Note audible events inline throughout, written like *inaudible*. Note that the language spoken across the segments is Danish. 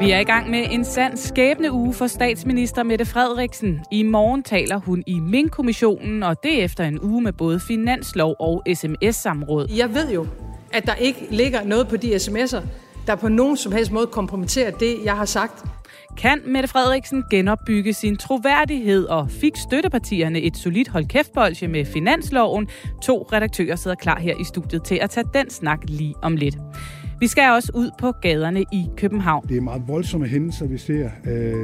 Vi er i gang med en sand skæbne uge for statsminister Mette Frederiksen. I morgen taler hun i Mink-kommissionen, og det efter en uge med både finanslov og sms-samråd. Jeg ved jo, at der ikke ligger noget på de sms'er, der på nogen som helst måde kompromitterer det, jeg har sagt. Kan Mette Frederiksen genopbygge sin troværdighed, og fik støttepartierne et solidt holdkæftbolge med finansloven? To redaktører sidder klar her i studiet til at tage den snak lige om lidt. Vi skal også ud på gaderne i København. Det er meget voldsomme hændelser, vi ser.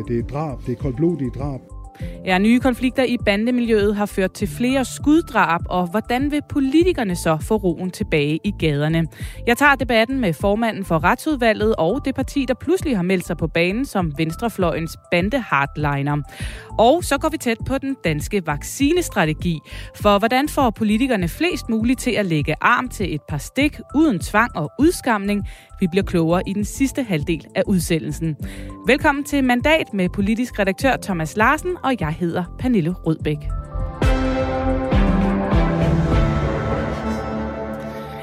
Det er drab, det er koldblodige drab. Ja, nye konflikter i bandemiljøet har ført til flere skuddrab, og hvordan vil politikerne så få roen tilbage i gaderne? Jeg tager debatten med formanden for Retsudvalget og det parti, der pludselig har meldt sig på banen som Venstrefløjens bande-hardliner. Og så går vi tæt på den danske vaccinestrategi. For hvordan får politikerne flest muligt til at lægge arm til et par stik uden tvang og udskamning? Vi bliver klogere i den sidste halvdel af udsendelsen. Velkommen til Mandat med politisk redaktør Thomas Larsen, og jeg hedder Pernille Rødbæk.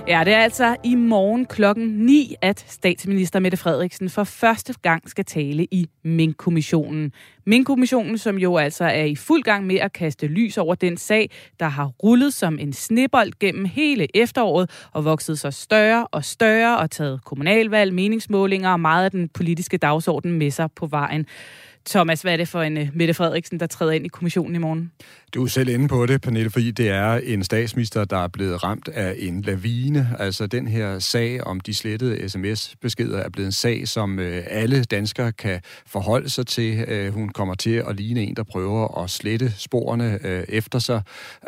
Ja, det er altså i morgen klokken 9, at statsminister Mette Frederiksen for første gang skal tale i Mink-kommissionen. Mink-kommissionen, som jo altså er i fuld gang med at kaste lys over den sag, der har rullet som en snebold gennem hele efteråret og vokset sig større og større og taget kommunalvalg, meningsmålinger og meget af den politiske dagsorden med sig på vejen. Thomas, hvad er det for en uh, Mette Frederiksen, der træder ind i kommissionen i morgen? Du er selv inde på det, Pernille, fordi det er en statsminister, der er blevet ramt af en lavine. Altså den her sag om de slettede sms-beskeder er blevet en sag, som øh, alle danskere kan forholde sig til. Øh, hun kommer til at ligne en, der prøver at slette sporene efter sig.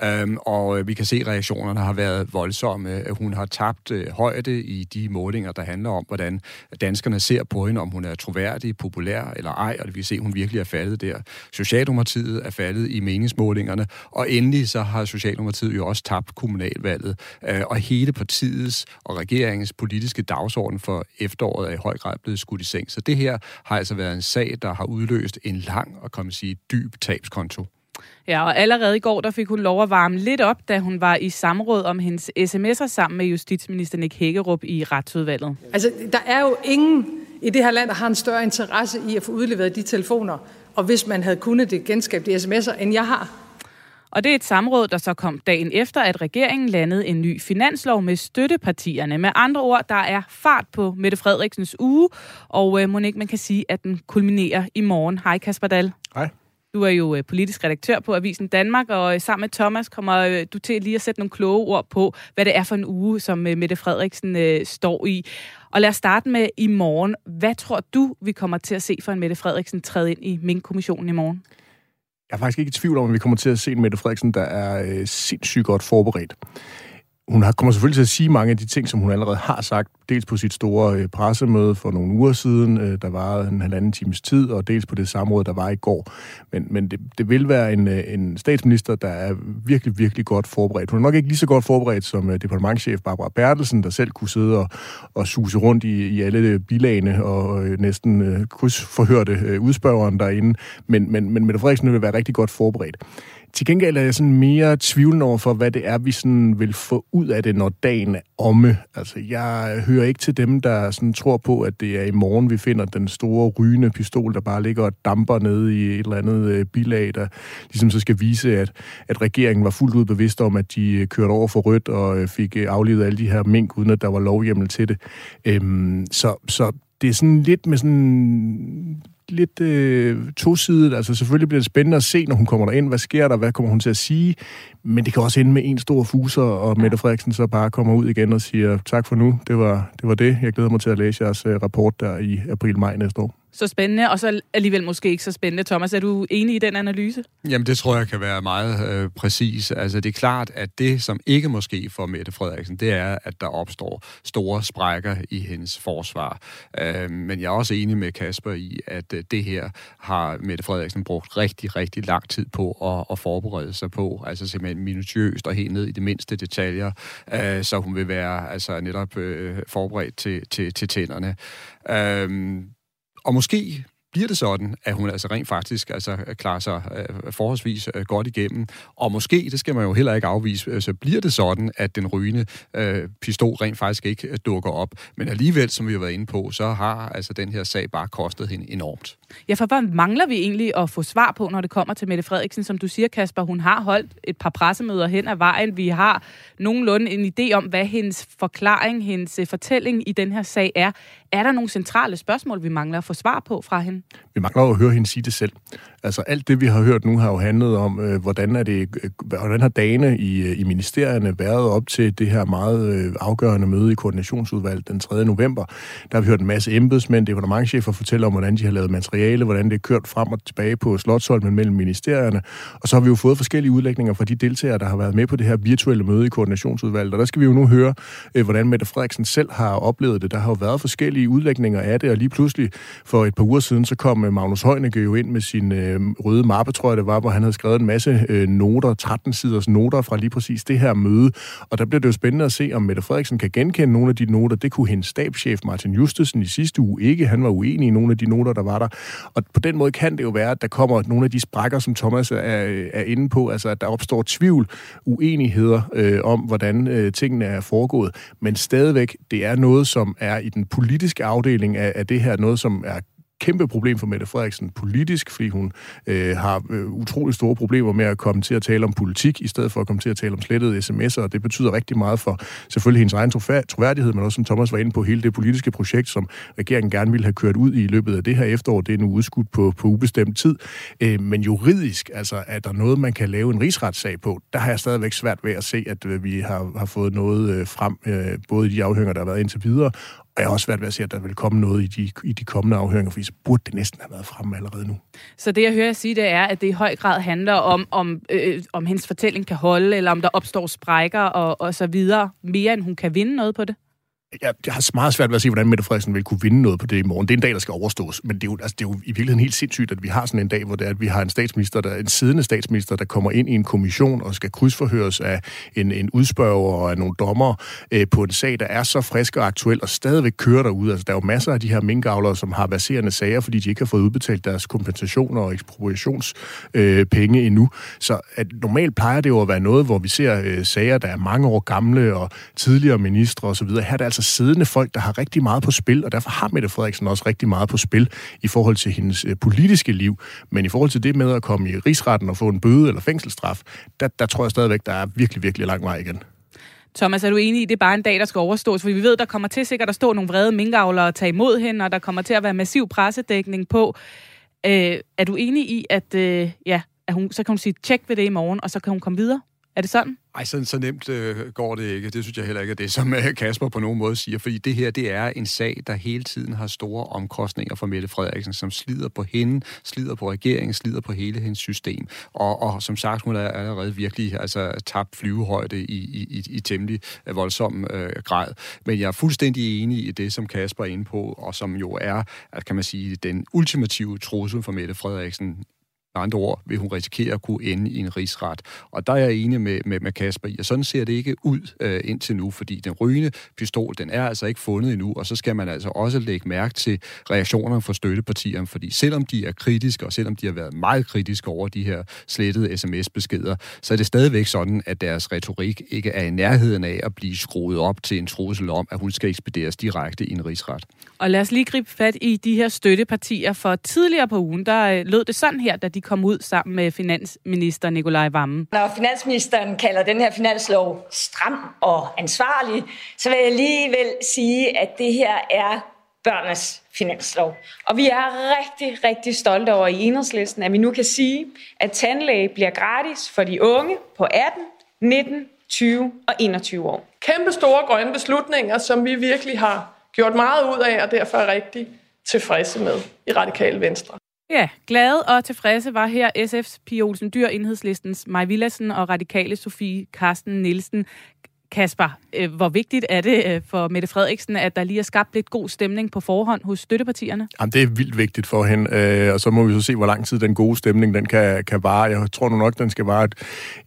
Øhm, og vi kan se, at reaktionerne har været voldsomme. Hun har tabt højde i de målinger, der handler om, hvordan danskerne ser på hende, om hun er troværdig, populær eller ej, og vi vil se, hun virkelig er faldet der. Socialdemokratiet er faldet i meningsmålinger vælgerne. Og endelig så har Socialdemokratiet jo også tabt kommunalvalget, øh, og hele partiets og regeringens politiske dagsorden for efteråret er i høj grad blevet skudt i seng. Så det her har altså været en sag, der har udløst en lang og kan man sige dyb tabskonto. Ja, og allerede i går, der fik hun lov at varme lidt op, da hun var i samråd om hendes sms'er sammen med justitsminister Nick Hækkerup i retsudvalget. Altså, der er jo ingen i det her land, der har en større interesse i at få udleveret de telefoner, og hvis man havde kunnet det genskabe de sms'er, end jeg har. Og det er et samråd, der så kom dagen efter, at regeringen landede en ny finanslov med støttepartierne. Med andre ord, der er fart på Mette Frederiksens uge, og øh, Monique, man kan sige, at den kulminerer i morgen. Hej Kasper Dahl. Hej. Du er jo øh, politisk redaktør på Avisen Danmark, og øh, sammen med Thomas kommer øh, du til lige at sætte nogle kloge ord på, hvad det er for en uge, som øh, Mette Frederiksen øh, står i. Og lad os starte med i morgen. Hvad tror du, vi kommer til at se for en Mette Frederiksen træde ind i Mink-kommissionen i morgen? Jeg er faktisk ikke i tvivl om, at vi kommer til at se en Mette Frederiksen, der er øh, sindssygt godt forberedt. Hun har, kommer selvfølgelig til at sige mange af de ting, som hun allerede har sagt, dels på sit store øh, pressemøde for nogle uger siden, øh, der var en halvanden times tid, og dels på det samråd, der var i går. Men, men det, det vil være en, øh, en statsminister, der er virkelig, virkelig godt forberedt. Hun er nok ikke lige så godt forberedt som øh, departementchef Barbara Bertelsen, der selv kunne sidde og, og suse rundt i, i alle øh, bilagene og øh, næsten øh, krydsforhørte øh, udspørgeren derinde. Men, men, men Mette Frederiksen vil være rigtig godt forberedt. Til gengæld er jeg sådan mere tvivlende over for, hvad det er, vi sådan vil få ud af det, når dagen er omme. Altså, jeg hører ikke til dem, der sådan tror på, at det er i morgen, vi finder den store rygende pistol, der bare ligger og damper nede i et eller andet øh, bilag, der ligesom så skal vise, at, at regeringen var fuldt ud bevidst om, at de øh, kørte over for rødt og øh, fik aflivet alle de her mink, uden at der var lovhjemmel til det. Øhm, så, så det er sådan lidt med sådan lidt øh, tosidigt. Altså selvfølgelig bliver det spændende at se, når hun kommer derind. Hvad sker der? Hvad kommer hun til at sige? Men det kan også ende med en stor fuser, og Mette Frederiksen så bare kommer ud igen og siger, tak for nu, det var det. Var det. Jeg glæder mig til at læse jeres øh, rapport der i april-maj næste år så spændende, og så alligevel måske ikke så spændende. Thomas, er du enig i den analyse? Jamen, det tror jeg kan være meget øh, præcis. Altså, det er klart, at det, som ikke måske for Mette Frederiksen, det er, at der opstår store sprækker i hendes forsvar. Øh, men jeg er også enig med Kasper i, at øh, det her har Mette Frederiksen brugt rigtig, rigtig lang tid på at, at forberede sig på. Altså simpelthen minutiøst og helt ned i de mindste detaljer, øh, så hun vil være altså netop øh, forberedt til, til, til tænderne. Øh, og måske bliver det sådan, at hun altså rent faktisk altså, klarer sig øh, forholdsvis øh, godt igennem. Og måske, det skal man jo heller ikke afvise, øh, så bliver det sådan, at den rygende øh, pistol rent faktisk ikke øh, dukker op. Men alligevel, som vi har været inde på, så har altså den her sag bare kostet hende enormt. Ja, for hvad mangler vi egentlig at få svar på, når det kommer til Mette Frederiksen? Som du siger, Kasper, hun har holdt et par pressemøder hen ad vejen. Vi har nogenlunde en idé om, hvad hendes forklaring, hendes øh, fortælling i den her sag er. Er der nogle centrale spørgsmål, vi mangler at få svar på fra hende? Vi mangler at høre hende sige det selv. Altså alt det, vi har hørt nu, har jo handlet om, øh, hvordan, er det, øh, hvordan har dagene i, øh, i ministerierne været op til det her meget øh, afgørende møde i koordinationsudvalget den 3. november. Der har vi hørt en masse embedsmænd, departementchefer fortælle om, hvordan de har lavet materiale, hvordan det er kørt frem og tilbage på Slottsholmen mellem ministerierne. Og så har vi jo fået forskellige udlægninger fra de deltagere, der har været med på det her virtuelle møde i koordinationsudvalget. Og der skal vi jo nu høre, øh, hvordan Mette Frederiksen selv har oplevet det. Der har jo været forskellige udlægninger af det, og lige pludselig for et par uger siden, så kom øh, Magnus Heunicke jo ind med sin øh, Øh, røde mappe, tror jeg det var, hvor han havde skrevet en masse øh, noter, 13 siders noter fra lige præcis det her møde. Og der bliver det jo spændende at se, om Mette Frederiksen kan genkende nogle af de noter. Det kunne hendes stabschef Martin Justesen i sidste uge ikke. Han var uenig i nogle af de noter, der var der. Og på den måde kan det jo være, at der kommer nogle af de sprækker, som Thomas er, øh, er inde på, altså at der opstår tvivl, uenigheder øh, om, hvordan øh, tingene er foregået. Men stadigvæk, det er noget, som er i den politiske afdeling af, af det her, noget, som er kæmpe problem for Mette Frederiksen politisk, fordi hun øh, har øh, utrolig store problemer med at komme til at tale om politik, i stedet for at komme til at tale om slettede sms'er, og det betyder rigtig meget for selvfølgelig hendes egen troværdighed, men også som Thomas var inde på, hele det politiske projekt, som regeringen gerne ville have kørt ud i løbet af det her efterår. Det er nu udskudt på, på ubestemt tid. Øh, men juridisk, altså, er der noget, man kan lave en rigsretssag på? Der har jeg stadigvæk svært ved at se, at øh, vi har, har fået noget øh, frem, øh, både i de afhøringer, der har været indtil videre, og jeg har også været ved at se, at der vil komme noget i de, i de kommende afhøringer, fordi så burde det næsten have været fremme allerede nu. Så det, jeg hører jeg sige, det er, at det i høj grad handler om, om, øh, om hendes fortælling kan holde, eller om der opstår sprækker og, og så videre, mere end hun kan vinde noget på det? Jeg, jeg har meget svært ved at se, hvordan Mette Frederiksen vil kunne vinde noget på det i morgen. Det er en dag, der skal overstås, men det er jo, altså, det er jo i virkeligheden helt sindssygt, at vi har sådan en dag, hvor det er, at vi har en statsminister, der, en siddende statsminister, der kommer ind i en kommission og skal krydsforhøres af en, en udspørger og af nogle dommer øh, på en sag, der er så frisk og aktuel og stadigvæk kører derude. Altså, der er jo masser af de her minkavlere, som har baserende sager, fordi de ikke har fået udbetalt deres kompensationer og ekspropriationspenge øh, endnu. Så at normalt plejer det jo at være noget, hvor vi ser øh, sager, der er mange år gamle og tidligere ministre osv. Her er det altså siddende folk, der har rigtig meget på spil, og derfor har Mette Frederiksen også rigtig meget på spil i forhold til hendes øh, politiske liv. Men i forhold til det med at komme i rigsretten og få en bøde eller fængselsstraf, der, der tror jeg stadigvæk, der er virkelig, virkelig lang vej igen. Thomas, er du enig i, at det er bare en dag, der skal overstås? For vi ved, der kommer til sikkert at stå nogle vrede minkavlere og tage imod hende, og der kommer til at være massiv pressedækning på. Øh, er du enig i, at, øh, ja, at hun, så kan hun sige, tjek ved det i morgen, og så kan hun komme videre? Er det sådan? Ej, så, så nemt øh, går det ikke. Det synes jeg heller ikke er det, som øh, Kasper på nogen måde siger. Fordi det her, det er en sag, der hele tiden har store omkostninger for Mette Frederiksen, som slider på hende, slider på regeringen, slider på hele hendes system. Og, og som sagt, hun er allerede virkelig altså, tabt flyvehøjde i, i, i, i temmelig øh, voldsom øh, grad. Men jeg er fuldstændig enig i det, som Kasper er inde på, og som jo er, at, kan man sige, den ultimative trussel for Mette Frederiksen med andre ord vil hun risikere at kunne ende i en rigsret. Og der er jeg enig med, med, med Kasper i, og sådan ser det ikke ud øh, indtil nu, fordi den rygende pistol, den er altså ikke fundet endnu, og så skal man altså også lægge mærke til reaktionerne fra støttepartierne, fordi selvom de er kritiske, og selvom de har været meget kritiske over de her slettede sms-beskeder, så er det stadigvæk sådan, at deres retorik ikke er i nærheden af at blive skruet op til en trussel om, at hun skal ekspederes direkte i en rigsret. Og lad os lige gribe fat i de her støttepartier, for tidligere på ugen, der øh, lød det sådan her, da de kom ud sammen med finansminister Nikolaj Vammen. Når finansministeren kalder den her finanslov stram og ansvarlig, så vil jeg alligevel sige, at det her er børnenes finanslov. Og vi er rigtig, rigtig stolte over i enhedslisten, at vi nu kan sige, at tandlæge bliver gratis for de unge på 18, 19, 20 og 21 år. Kæmpe store grønne beslutninger, som vi virkelig har gjort meget ud af, og derfor er rigtig tilfredse med i Radikale Venstre. Ja, glade og tilfredse var her SF's Pia Olsen Dyr, Enhedslistens Maj Villassen og radikale Sofie Karsten Nielsen. Kasper, øh, hvor vigtigt er det øh, for Mette Frederiksen, at der lige er skabt lidt god stemning på forhånd hos støttepartierne? Jamen, det er vildt vigtigt for hende, øh, og så må vi så se, hvor lang tid den gode stemning den kan, kan vare. Jeg tror nu nok, den skal vare et,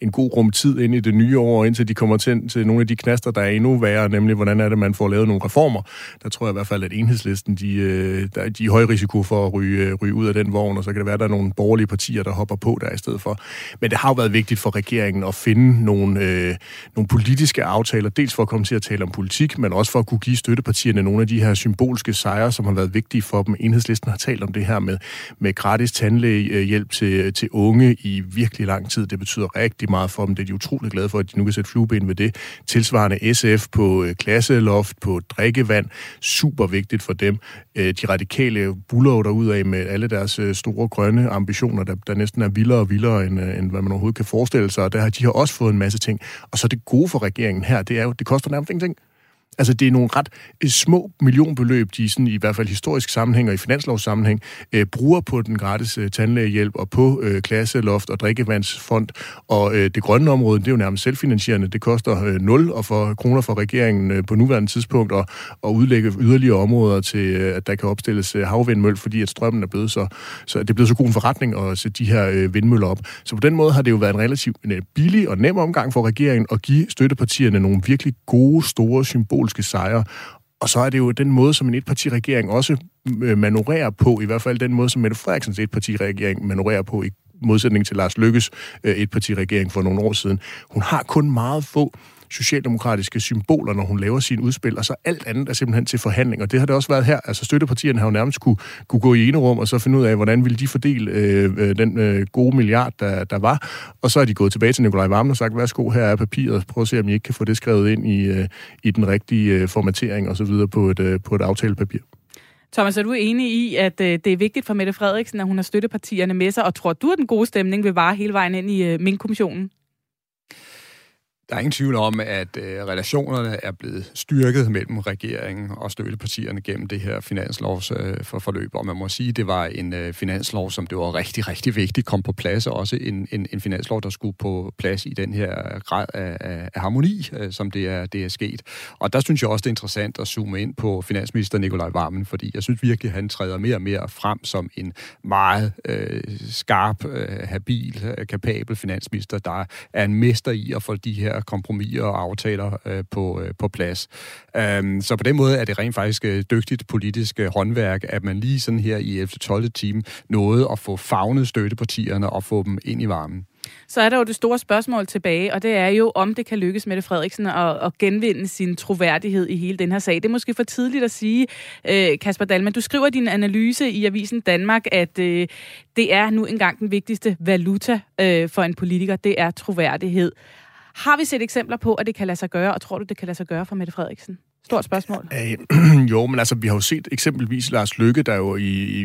en god rum tid ind i det nye år, indtil de kommer til, til nogle af de knaster, der er endnu værre, nemlig hvordan er det, man får lavet nogle reformer. Der tror jeg i hvert fald, at enhedslisten, de, øh, der, de er høj risiko for at ryge, øh, ryge ud af den vogn, og så kan det være, at der er nogle borgerlige partier, der hopper på der i stedet for. Men det har jo været vigtigt for regeringen at finde nogle, øh, nogle politiske aftaler, dels for at komme til at tale om politik, men også for at kunne give støttepartierne nogle af de her symbolske sejre, som har været vigtige for dem. Enhedslisten har talt om det her med, med gratis tandlægehjælp til, til unge i virkelig lang tid. Det betyder rigtig meget for dem. Det er de utrolig glade for, at de nu kan sætte flueben ved det. Tilsvarende SF på øh, klasseloft, på drikkevand. Super vigtigt for dem. Øh, de radikale buller ud af med alle deres øh, store grønne ambitioner, der, der næsten er vildere og vildere, end, end hvad man overhovedet kan forestille sig. Og der har de har også fået en masse ting. Og så det gode for regeringen her, det er jo, det koster nærmest ingenting. Altså, det er nogle ret øh, små millionbeløb, de sådan, i hvert fald historisk sammenhæng og i finanslovssammenhæng øh, bruger på den gratis øh, tandlægehjælp og på øh, klasseloft og drikkevandsfond. Og øh, det grønne område, det er jo nærmest selvfinansierende. Det koster øh, 0 og for kroner for regeringen øh, på nuværende tidspunkt at, at udlægge yderligere områder til, øh, at der kan opstilles øh, havvindmøl, fordi at strømmen er blevet så, så det er blevet så god en forretning at sætte de her øh, vindmøller op. Så på den måde har det jo været en relativt øh, billig og nem omgang for regeringen at give støttepartierne nogle virkelig gode, store symboler symbolske sejre. Og så er det jo den måde, som en etpartiregering også øh, manøvrerer på, i hvert fald den måde, som Mette Frederiksens etpartiregering manøvrerer på, i modsætning til Lars Lykkes øh, etpartiregering for nogle år siden. Hun har kun meget få socialdemokratiske symboler, når hun laver sin udspil, og så alt andet er simpelthen til forhandling. Og det har det også været her. Altså støttepartierne har jo nærmest kunne, kunne gå i rum og så finde ud af, hvordan ville de fordele øh, øh, den øh, gode milliard, der, der var. Og så er de gået tilbage til Nikolaj Vammen og sagt, værsgo, her er papiret, prøv at se, om I ikke kan få det skrevet ind i, øh, i den rigtige øh, formatering og så videre på et, øh, på et aftalepapir. Thomas, er du enig i, at øh, det er vigtigt for Mette Frederiksen, at hun har støttepartierne med sig, og tror du, at den gode stemning vil vare hele vejen ind i øh, Mink-kommissionen? Der er ingen tvivl om, at øh, relationerne er blevet styrket mellem regeringen og støttepartierne gennem det her finanslovsforløb, øh. Og man må sige, at det var en øh, finanslov, som det var rigtig, rigtig vigtigt kom på plads. Og også en, en, en finanslov, der skulle på plads i den her grad af, af, af harmoni, øh, som det er, det er sket. Og der synes jeg også, det er interessant at zoome ind på finansminister Nikolaj Varmen, fordi jeg synes virkelig, at han træder mere og mere frem som en meget øh, skarp, øh, habil, øh, kapabel finansminister, der er en mester i at få de her kompromiser og aftaler øh, på, øh, på plads. Um, så på den måde er det rent faktisk øh, dygtigt politisk øh, håndværk, at man lige sådan her i 11. 12. time nåede at få fagnet støttepartierne og få dem ind i varmen. Så er der jo det store spørgsmål tilbage, og det er jo, om det kan lykkes Mette Frederiksen at, at genvinde sin troværdighed i hele den her sag. Det er måske for tidligt at sige, øh, Kasper Dalman. Du skriver din analyse i Avisen Danmark, at øh, det er nu engang den vigtigste valuta øh, for en politiker, det er troværdighed. Har vi set eksempler på, at det kan lade sig gøre, og tror du, det kan lade sig gøre for Mette Frederiksen? Stort spørgsmål. Øh, *clears throat* jo, men altså, vi har jo set eksempelvis Lars Lykke, der jo i, i,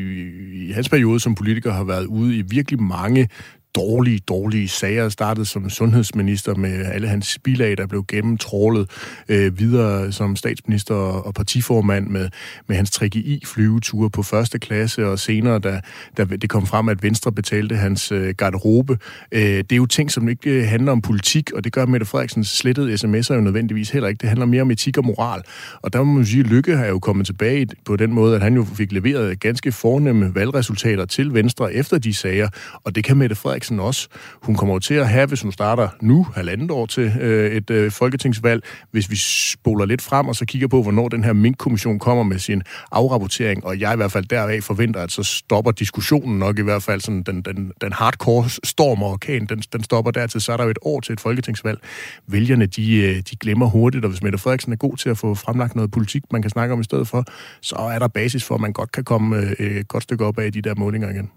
i hans periode som politiker har været ude i virkelig mange dårlige, dårlige sager. Startede som sundhedsminister med alle hans bilag, der blev gennemtrålet øh, videre som statsminister og partiformand med, med hans 3GI-flyveture på første klasse, og senere, da, da det kom frem, at Venstre betalte hans øh, garderobe. Øh, det er jo ting, som ikke øh, handler om politik, og det gør Mette Frederiksens slettede sms'er jo nødvendigvis heller ikke. Det handler mere om etik og moral. Og der må man sige, at Lykke har jo kommet tilbage på den måde, at han jo fik leveret ganske fornemme valgresultater til Venstre efter de sager, og det kan Mette Frederiksen Frederiksen også. Hun kommer til at have, hvis hun starter nu, halvandet år til øh, et øh, folketingsvalg, hvis vi spoler lidt frem og så kigger på, hvornår den her Mink-kommission kommer med sin afrapportering, og jeg i hvert fald deraf forventer, at så stopper diskussionen nok i hvert fald sådan den, den, den hardcore storm og orkan, den, den stopper dertil, så er der jo et år til et folketingsvalg. Vælgerne, de, øh, de glemmer hurtigt, og hvis Mette Frederiksen er god til at få fremlagt noget politik, man kan snakke om i stedet for, så er der basis for, at man godt kan komme øh, øh et godt stykke op af de der målinger igen.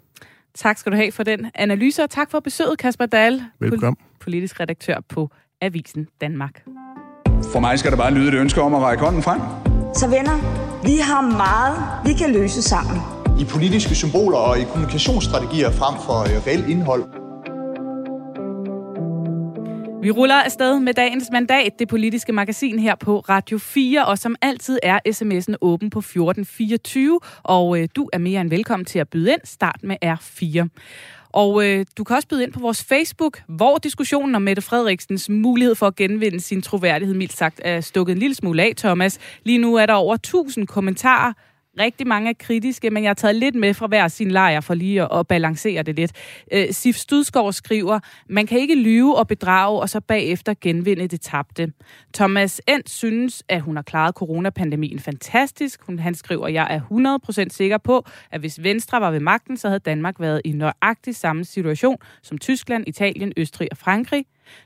Tak skal du have for den analyse, og tak for besøget, Kasper Dahl, Velkommen. politisk redaktør på Avisen Danmark. For mig skal der bare lyde et ønske om at række hånden frem. Så venner, vi har meget, vi kan løse sammen. I politiske symboler og i kommunikationsstrategier frem for øh, reelt indhold. Vi ruller afsted med dagens mandat, det politiske magasin her på Radio 4, og som altid er sms'en åben på 1424, og øh, du er mere end velkommen til at byde ind. Start med R4. Og øh, du kan også byde ind på vores Facebook, hvor diskussionen om Mette Frederiksens mulighed for at genvinde sin troværdighed, mildt sagt, er stukket en lille smule af, Thomas. Lige nu er der over 1000 kommentarer Rigtig mange er kritiske, men jeg har taget lidt med fra hver sin lejr for lige at, at balancere det lidt. Øh, Sif Studskov skriver, man kan ikke lyve og bedrage, og så bagefter genvinde det tabte. Thomas End synes, at hun har klaret coronapandemien fantastisk. Hun, han skriver, jeg er 100% sikker på, at hvis Venstre var ved magten, så havde Danmark været i nøjagtig samme situation som Tyskland, Italien, Østrig og Frankrig.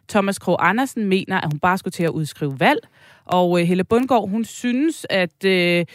Thomas Krog Andersen mener, at hun bare skulle til at udskrive valg. Og øh, Helle Bundgaard, hun synes, at øh,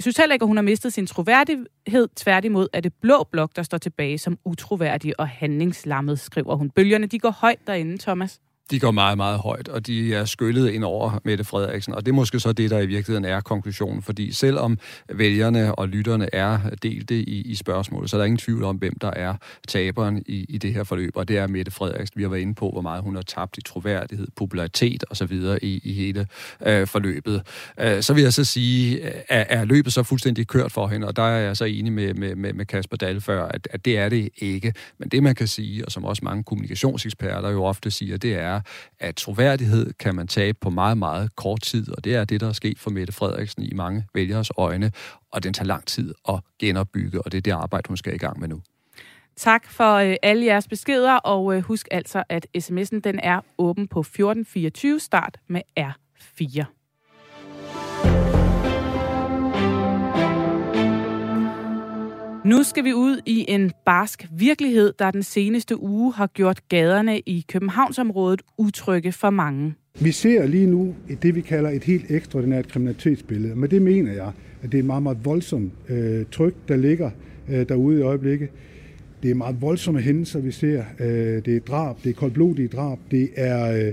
synes heller ikke, at hun har mistet sin troværdighed. Tværtimod er det blå blok, der står tilbage som utroværdig og handlingslammet, skriver hun. Bølgerne, de går højt derinde, Thomas de går meget, meget højt, og de er skyllet ind over Mette Frederiksen. Og det er måske så det, der i virkeligheden er konklusionen, fordi selvom vælgerne og lytterne er delte i, i spørgsmålet, så er der ingen tvivl om, hvem der er taberen i, i det her forløb, og det er Mette Frederiksen. Vi har været inde på, hvor meget hun har tabt i troværdighed, popularitet osv. i, i hele øh, forløbet. Øh, så vil jeg så sige, er, er løbet så fuldstændig kørt for hende, og der er jeg så enig med, med, med, med Kasper Dahl før, at, at det er det ikke. Men det man kan sige, og som også mange kommunikationseksperter jo ofte siger, det er, at troværdighed kan man tabe på meget, meget kort tid, og det er det, der er sket for Mette Frederiksen i mange vælgeres øjne, og den tager lang tid at genopbygge, og det er det arbejde, hun skal i gang med nu. Tak for øh, alle jeres beskeder, og øh, husk altså, at sms'en den er åben på 1424, start med R4. Nu skal vi ud i en barsk virkelighed, der den seneste uge har gjort gaderne i Københavnsområdet utrygge for mange. Vi ser lige nu det, vi kalder et helt ekstraordinært kriminalitetsbillede. Men det mener jeg, at det er et meget, meget voldsomt øh, tryk, der ligger øh, derude i øjeblikket. Det er meget voldsomme hændelser, vi ser. Øh, det er drab, det er koldblodige drab, det er... Øh,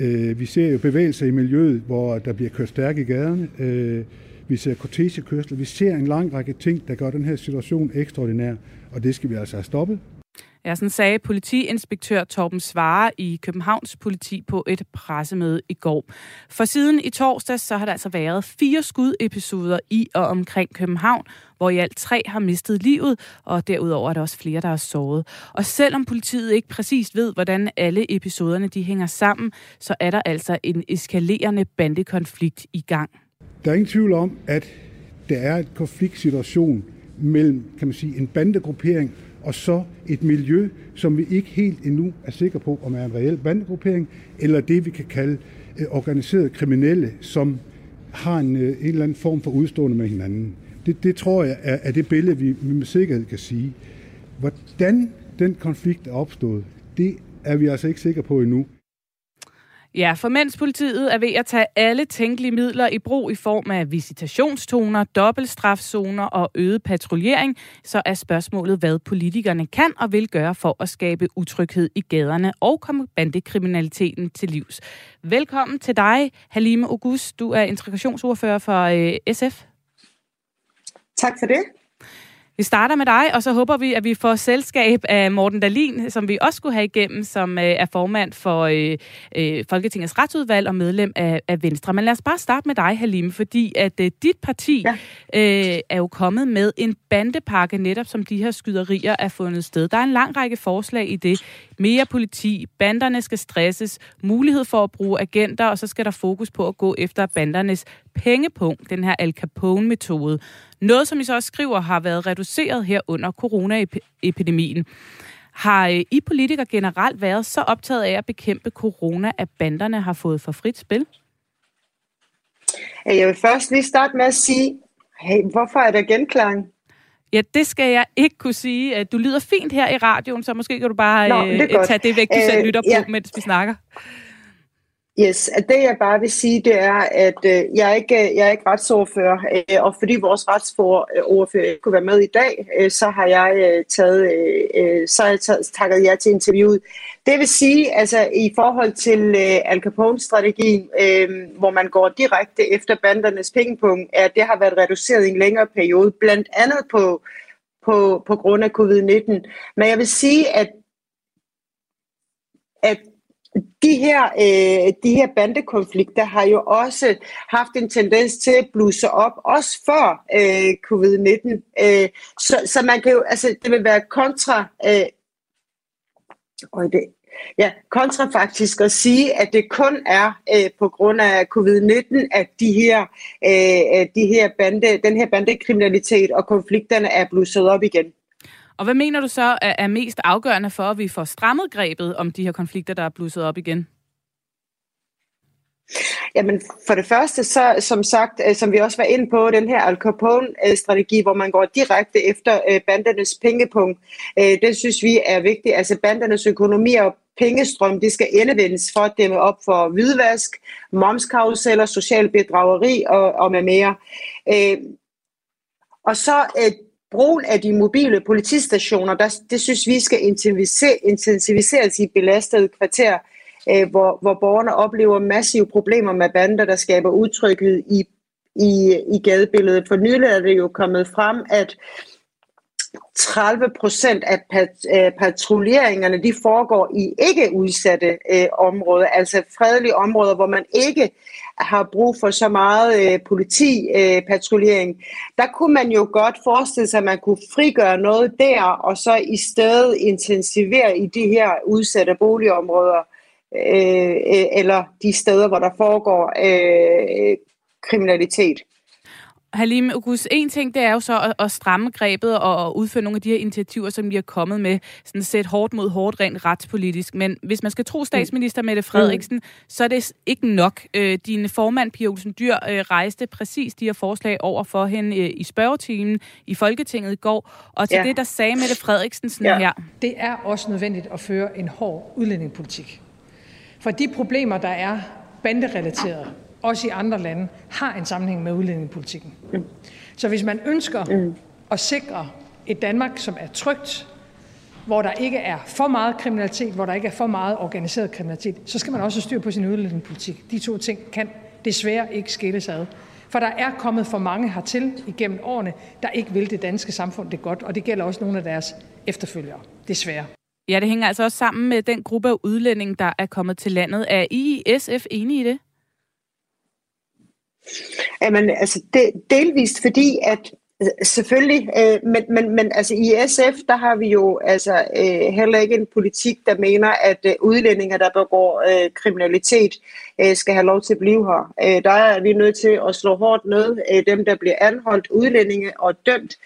øh, vi ser jo bevægelser i miljøet, hvor der bliver kørt stærkt i gaderne. Øh, vi ser kortegekørsel, vi ser en lang række ting, der gør den her situation ekstraordinær, og det skal vi altså have stoppet. Ja, sådan sagde politiinspektør Torben Svare i Københavns politi på et pressemøde i går. For siden i torsdags så har der altså været fire skudepisoder i og omkring København, hvor i alt tre har mistet livet, og derudover er der også flere, der er såret. Og selvom politiet ikke præcist ved, hvordan alle episoderne de hænger sammen, så er der altså en eskalerende bandekonflikt i gang. Der er ingen tvivl om, at der er et konfliktsituation mellem, kan man sige, en bandegruppering og så et miljø, som vi ikke helt endnu er sikre på, om er en reel bandegruppering, eller det, vi kan kalde øh, organiserede kriminelle, som har en, øh, en eller anden form for udstående med hinanden. Det, det tror jeg er, er det billede, vi, vi med sikkerhed kan sige. Hvordan den konflikt er opstået, det er vi altså ikke sikre på endnu. Ja, for mens politiet er ved at tage alle tænkelige midler i brug i form af visitationstoner, dobbeltstrafzoner og øget patruljering, så er spørgsmålet, hvad politikerne kan og vil gøre for at skabe utryghed i gaderne og komme bandekriminaliteten til livs. Velkommen til dig, Halime August. Du er integrationsordfører for øh, SF. Tak for det. Vi starter med dig, og så håber vi, at vi får selskab af Morten Dalin, som vi også skulle have igennem, som øh, er formand for øh, øh, Folketingets retsudvalg og medlem af, af Venstre. Men lad os bare starte med dig, Halim, fordi at øh, dit parti ja. øh, er jo kommet med en bandepakke, netop som de her skyderier er fundet sted. Der er en lang række forslag i det. Mere politi, banderne skal stresses, mulighed for at bruge agenter, og så skal der fokus på at gå efter bandernes pengepunkt, den her Al Capone-metode. Noget, som I så også skriver, har været reduceret her under coronaepidemien. Har øh, I politikere generelt været så optaget af at bekæmpe corona, at banderne har fået for frit spil? Jeg vil først lige starte med at sige, hey, hvorfor er der genklang? Ja, det skal jeg ikke kunne sige. Du lyder fint her i radioen, så måske kan du bare Nå, det øh, tage det væk, du selv øh, lytter på, ja. mens vi snakker. Yes, det jeg bare vil sige, det er, at øh, jeg, er ikke, øh, jeg er ikke retsordfører, øh, og fordi vores retsordfører ikke kunne være med i dag, øh, så har jeg øh, taget, øh, øh så har jeg taget, takket jer til interviewet. Det vil sige, altså i forhold til øh, Al Capone-strategien, øh, hvor man går direkte efter bandernes pengepunkt, at det har været reduceret i en længere periode, blandt andet på, på, på grund af covid-19. Men jeg vil sige, at, at de her, øh, de her bandekonflikter har jo også haft en tendens til at blusse op, også før øh, covid-19. Øh, så, så man kan jo, altså det vil være kontra, øh, og det, ja, kontrafaktisk at sige, at det kun er øh, på grund af covid-19, at de her, øh, de her bande, den her bandekriminalitet og konflikterne er blusset op igen. Og hvad mener du så er mest afgørende for, at vi får strammet grebet om de her konflikter, der er blusset op igen? Jamen, for det første, så som sagt, øh, som vi også var inde på, den her Al Capone-strategi, hvor man går direkte efter øh, bandernes pengepunkt, øh, den det synes vi er vigtigt. Altså, bandernes økonomi og pengestrøm, det skal endevendes for at dæmme op for hvidvask, momskaruseller, social bedrageri og, og med mere. Og så brugen af de mobile politistationer, der, det synes vi skal intensiviseres i belastede kvarterer, øh, hvor, hvor borgerne oplever massive problemer med bander, der skaber utryghed i, i, i gadebilledet. For nylig er det jo kommet frem, at 30 procent af pat, patruljeringerne de foregår i ikke udsatte øh, områder, altså fredelige områder, hvor man ikke har brug for så meget øh, politipatruljering. Øh, der kunne man jo godt forestille sig, at man kunne frigøre noget der, og så i stedet intensivere i de her udsatte boligområder, øh, øh eller de steder, hvor der foregår øh, kriminalitet. Halim August, en ting det er jo så at, at stramme grebet og udføre nogle af de her initiativer, som vi er kommet med, sådan sæt hårdt mod hårdt rent retspolitisk. Men hvis man skal tro statsminister Mette Frederiksen, mm. så er det ikke nok. Øh, din formand, Pia Olsen Dyr, øh, rejste præcis de her forslag over for hende øh, i spørgetimen i Folketinget i går. Og til ja. det, der sagde Mette Frederiksen sådan ja. her. Det er også nødvendigt at føre en hård udlændingepolitik. For de problemer, der er banderelateret, også i andre lande, har en sammenhæng med udlændingepolitikken. Mm. Så hvis man ønsker mm. at sikre et Danmark, som er trygt, hvor der ikke er for meget kriminalitet, hvor der ikke er for meget organiseret kriminalitet, så skal man også styr på sin udlændingepolitik. De to ting kan desværre ikke skilles ad. For der er kommet for mange hertil igennem årene, der ikke vil det danske samfund det godt, og det gælder også nogle af deres efterfølgere, desværre. Ja, det hænger altså også sammen med den gruppe af udlændinge, der er kommet til landet. Er I i SF enige i det? Jamen, altså det, delvist fordi, at Selvfølgelig, øh, men, men, men altså i SF, der har vi jo altså øh, heller ikke en politik, der mener, at øh, udlændinge, der begår øh, kriminalitet, øh, skal have lov til at blive her. Øh, der er vi nødt til at slå hårdt ned. Øh, dem, der bliver anholdt udlændinge og dømt,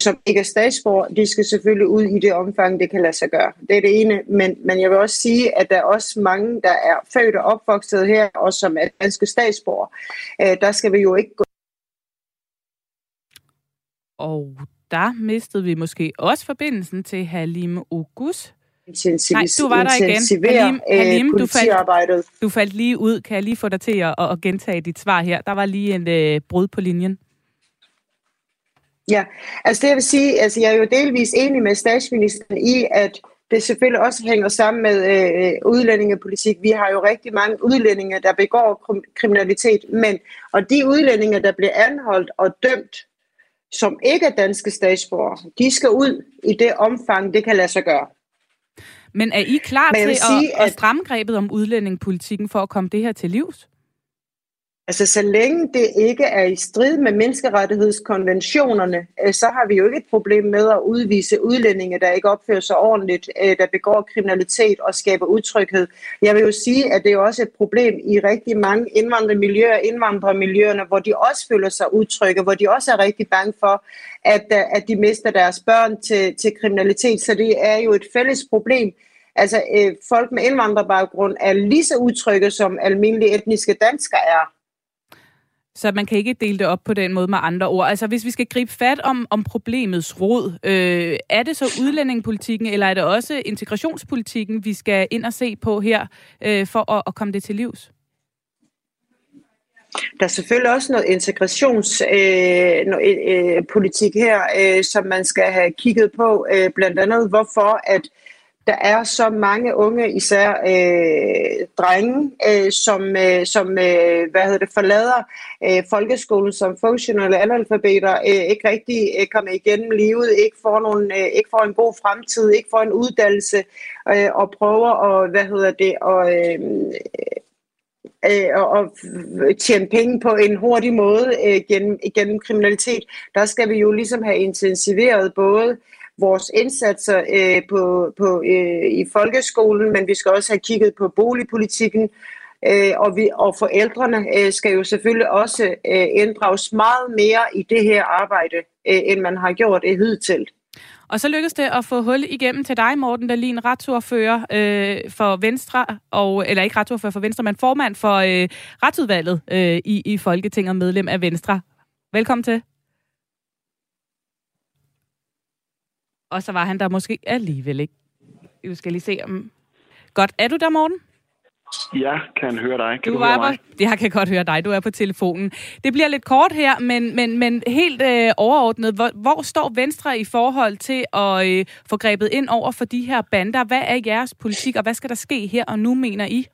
som ikke er statsborger, de skal selvfølgelig ud i det omfang, det kan lade sig gøre. Det er det ene, men, men jeg vil også sige, at der er også mange, der er født og opvokset her, og som er danske statsborger. Øh, der skal vi jo ikke gå og der mistede vi måske også forbindelsen til Halim Ogus. Nej, du var der igen. Halim, Halim du, faldt, du faldt lige ud. Kan jeg lige få dig til at, at gentage dit svar her? Der var lige en øh, brud på linjen. Ja, altså det jeg vil sige, altså jeg er jo delvis enig med statsministeren i, at det selvfølgelig også hænger sammen med øh, udlændingepolitik. Vi har jo rigtig mange udlændinge, der begår kriminalitet, men og de udlændinge, der bliver anholdt og dømt, som ikke er danske statsborger, de skal ud i det omfang, det kan lade sig gøre. Men er I klar til sige, at, at stramme grebet om udlændingepolitikken for at komme det her til livs? Altså, så længe det ikke er i strid med menneskerettighedskonventionerne, øh, så har vi jo ikke et problem med at udvise udlændinge, der ikke opfører sig ordentligt, øh, der begår kriminalitet og skaber utryghed. Jeg vil jo sige, at det er også et problem i rigtig mange indvandrermiljøer, indvandrermiljøerne, hvor de også føler sig utrygge, hvor de også er rigtig bange for, at, øh, at de mister deres børn til, til kriminalitet. Så det er jo et fælles problem. Altså, folk med indvandrerbaggrund er lige så utrygge, som almindelige etniske danskere er. Så man kan ikke dele det op på den måde med andre ord. Altså hvis vi skal gribe fat om, om problemets rod, øh, er det så udlændingepolitikken, eller er det også integrationspolitikken, vi skal ind og se på her, øh, for at, at komme det til livs? Der er selvfølgelig også noget integrationspolitik øh, øh, her, øh, som man skal have kigget på. Øh, blandt andet hvorfor, at der er så mange unge, især øh, drenge, øh, som, øh, som øh, hvad hedder det, forlader øh, folkeskolen som funktionelle analfabeter, øh, ikke rigtig øh, kommer igennem livet, ikke får, nogen, øh, ikke får en god fremtid, ikke får en uddannelse, øh, og prøver at, hvad hedder det, og, øh, øh, og tjene penge på en hurtig måde øh, gennem, gennem kriminalitet, der skal vi jo ligesom have intensiveret både vores indsatser øh, på, på, øh, i folkeskolen, men vi skal også have kigget på boligpolitikken, øh, og, vi, og forældrene øh, skal jo selvfølgelig også øh, inddrages meget mere i det her arbejde, øh, end man har gjort det hidtil. Og så lykkedes det at få hul igennem til dig, Morten Dahlin, retsordfører øh, for Venstre, og, eller ikke retsordfører for Venstre, men formand for øh, retsudvalget øh, i, i Folketinget og medlem af Venstre. Velkommen til. Og så var han der måske alligevel ikke. Vi skal lige se om... Godt. Er du der, Morten? Ja, kan høre dig. Kan du, du høre mig? På, jeg kan godt høre dig. Du er på telefonen. Det bliver lidt kort her, men, men, men helt øh, overordnet. Hvor, hvor står Venstre i forhold til at øh, få grebet ind over for de her bander? Hvad er jeres politik, og hvad skal der ske her og nu, mener I?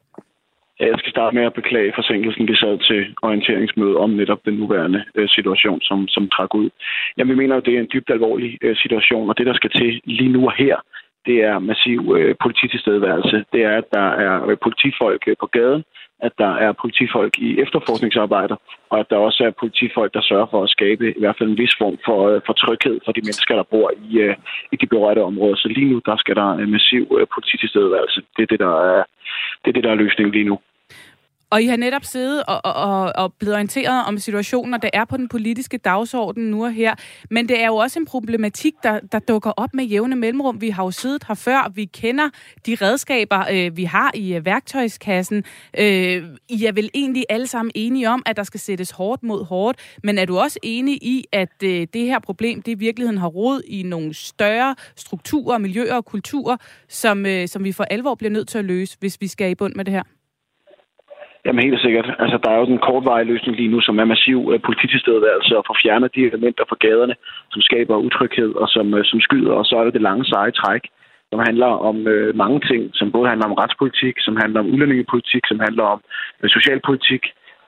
Jeg skal starte med at beklage forsinkelsen. Vi sad til orienteringsmøde om netop den nuværende øh, situation, som, som trak ud. Jamen, vi mener, at det er en dybt alvorlig øh, situation, og det, der skal til lige nu og her, det er massiv øh, polititilstedeværelse. Det er, at der er øh, politifolk på gaden, at der er politifolk i efterforskningsarbejder, og at der også er politifolk, der sørger for at skabe i hvert fald en vis form for, for tryghed for de mennesker, der bor i, i de berørte områder. Så lige nu, der skal der en massiv øh, polititilstedeværelse. Det er det, der er, det er det, der er løsningen lige nu. Og I har netop siddet og, og, og blevet orienteret om situationen, og det er på den politiske dagsorden nu og her. Men det er jo også en problematik, der, der dukker op med jævne mellemrum. Vi har jo siddet her før. Vi kender de redskaber, øh, vi har i øh, værktøjskassen. Øh, I er vel egentlig alle sammen enige om, at der skal sættes hårdt mod hårdt. Men er du også enig i, at øh, det her problem, det i virkeligheden har rod i nogle større strukturer, miljøer og kulturer, som, øh, som vi for alvor bliver nødt til at løse, hvis vi skal i bund med det her? Jamen helt sikkert. Altså, der er jo den kortvarige løsning lige nu, som er massiv øh, polititilstedeværelse og får fjernet de elementer fra gaderne, som skaber utryghed og som, øh, som skyder. Og så er det det lange seje træk, som handler om øh, mange ting, som både handler om retspolitik, som handler om udlændingepolitik, som handler om øh, socialpolitik.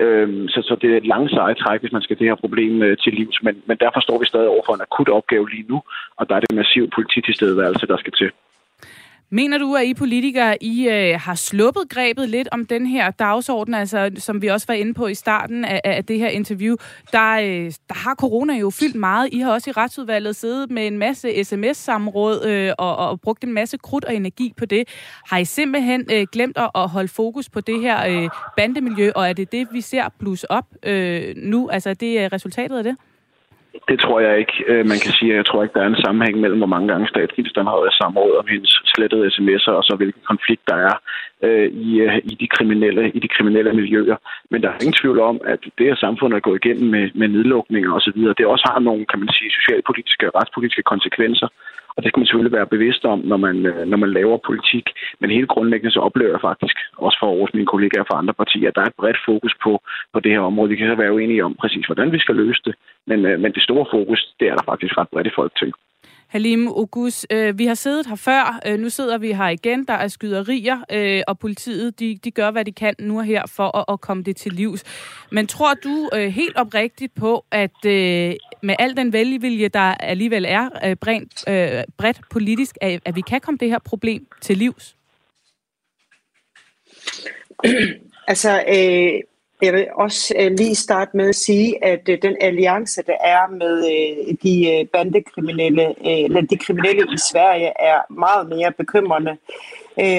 Øh, så, så det er et langt seje træk, hvis man skal det her problem øh, til livs. Men, men derfor står vi stadig over for en akut opgave lige nu, og der er det massiv polititilstedeværelse, der skal til. Mener du, at I politikere I, øh, har sluppet grebet lidt om den her dagsorden, altså som vi også var inde på i starten af, af det her interview? Der, øh, der har corona jo fyldt meget. I har også i retsudvalget siddet med en masse sms-samråd øh, og, og brugt en masse krudt og energi på det. Har I simpelthen øh, glemt at, at holde fokus på det her øh, bandemiljø, og er det det, vi ser plus op øh, nu? Altså, det er resultatet af det? Det tror jeg ikke, øh, man kan sige. Jeg tror ikke, der er en sammenhæng mellem, hvor mange gange statsministeren har været samråd om hendes slettede sms'er, og så hvilken konflikt der er øh, i, øh, i, de kriminelle, i de kriminelle miljøer. Men der er ingen tvivl om, at det her samfund er gået igennem med, med nedlukninger osv., det også har nogle, kan man sige, socialpolitiske og retspolitiske konsekvenser. Og det skal man selvfølgelig være bevidst om, når man, øh, når man laver politik. Men helt grundlæggende så oplever jeg faktisk, også for vores mine kollegaer fra andre partier, at der er et bredt fokus på, på det her område. Vi kan så være uenige om præcis, hvordan vi skal løse det. Men, øh, men det store fokus, det er der faktisk ret bredt i Folketinget. Halim Ogus, øh, vi har siddet her før, øh, nu sidder vi her igen, der er skyderier, øh, og politiet de, de gør, hvad de kan nu og her for at, at komme det til livs. Men tror du øh, helt oprigtigt på, at øh, med al den velvilje, der alligevel er øh, bredt, øh, bredt politisk, at, at vi kan komme det her problem til livs? *clears throat* altså, øh, jeg vil også øh, lige starte med at sige, at øh, den alliance, der er med øh, de bandekriminelle, eller de kriminelle i Sverige, er meget mere bekymrende.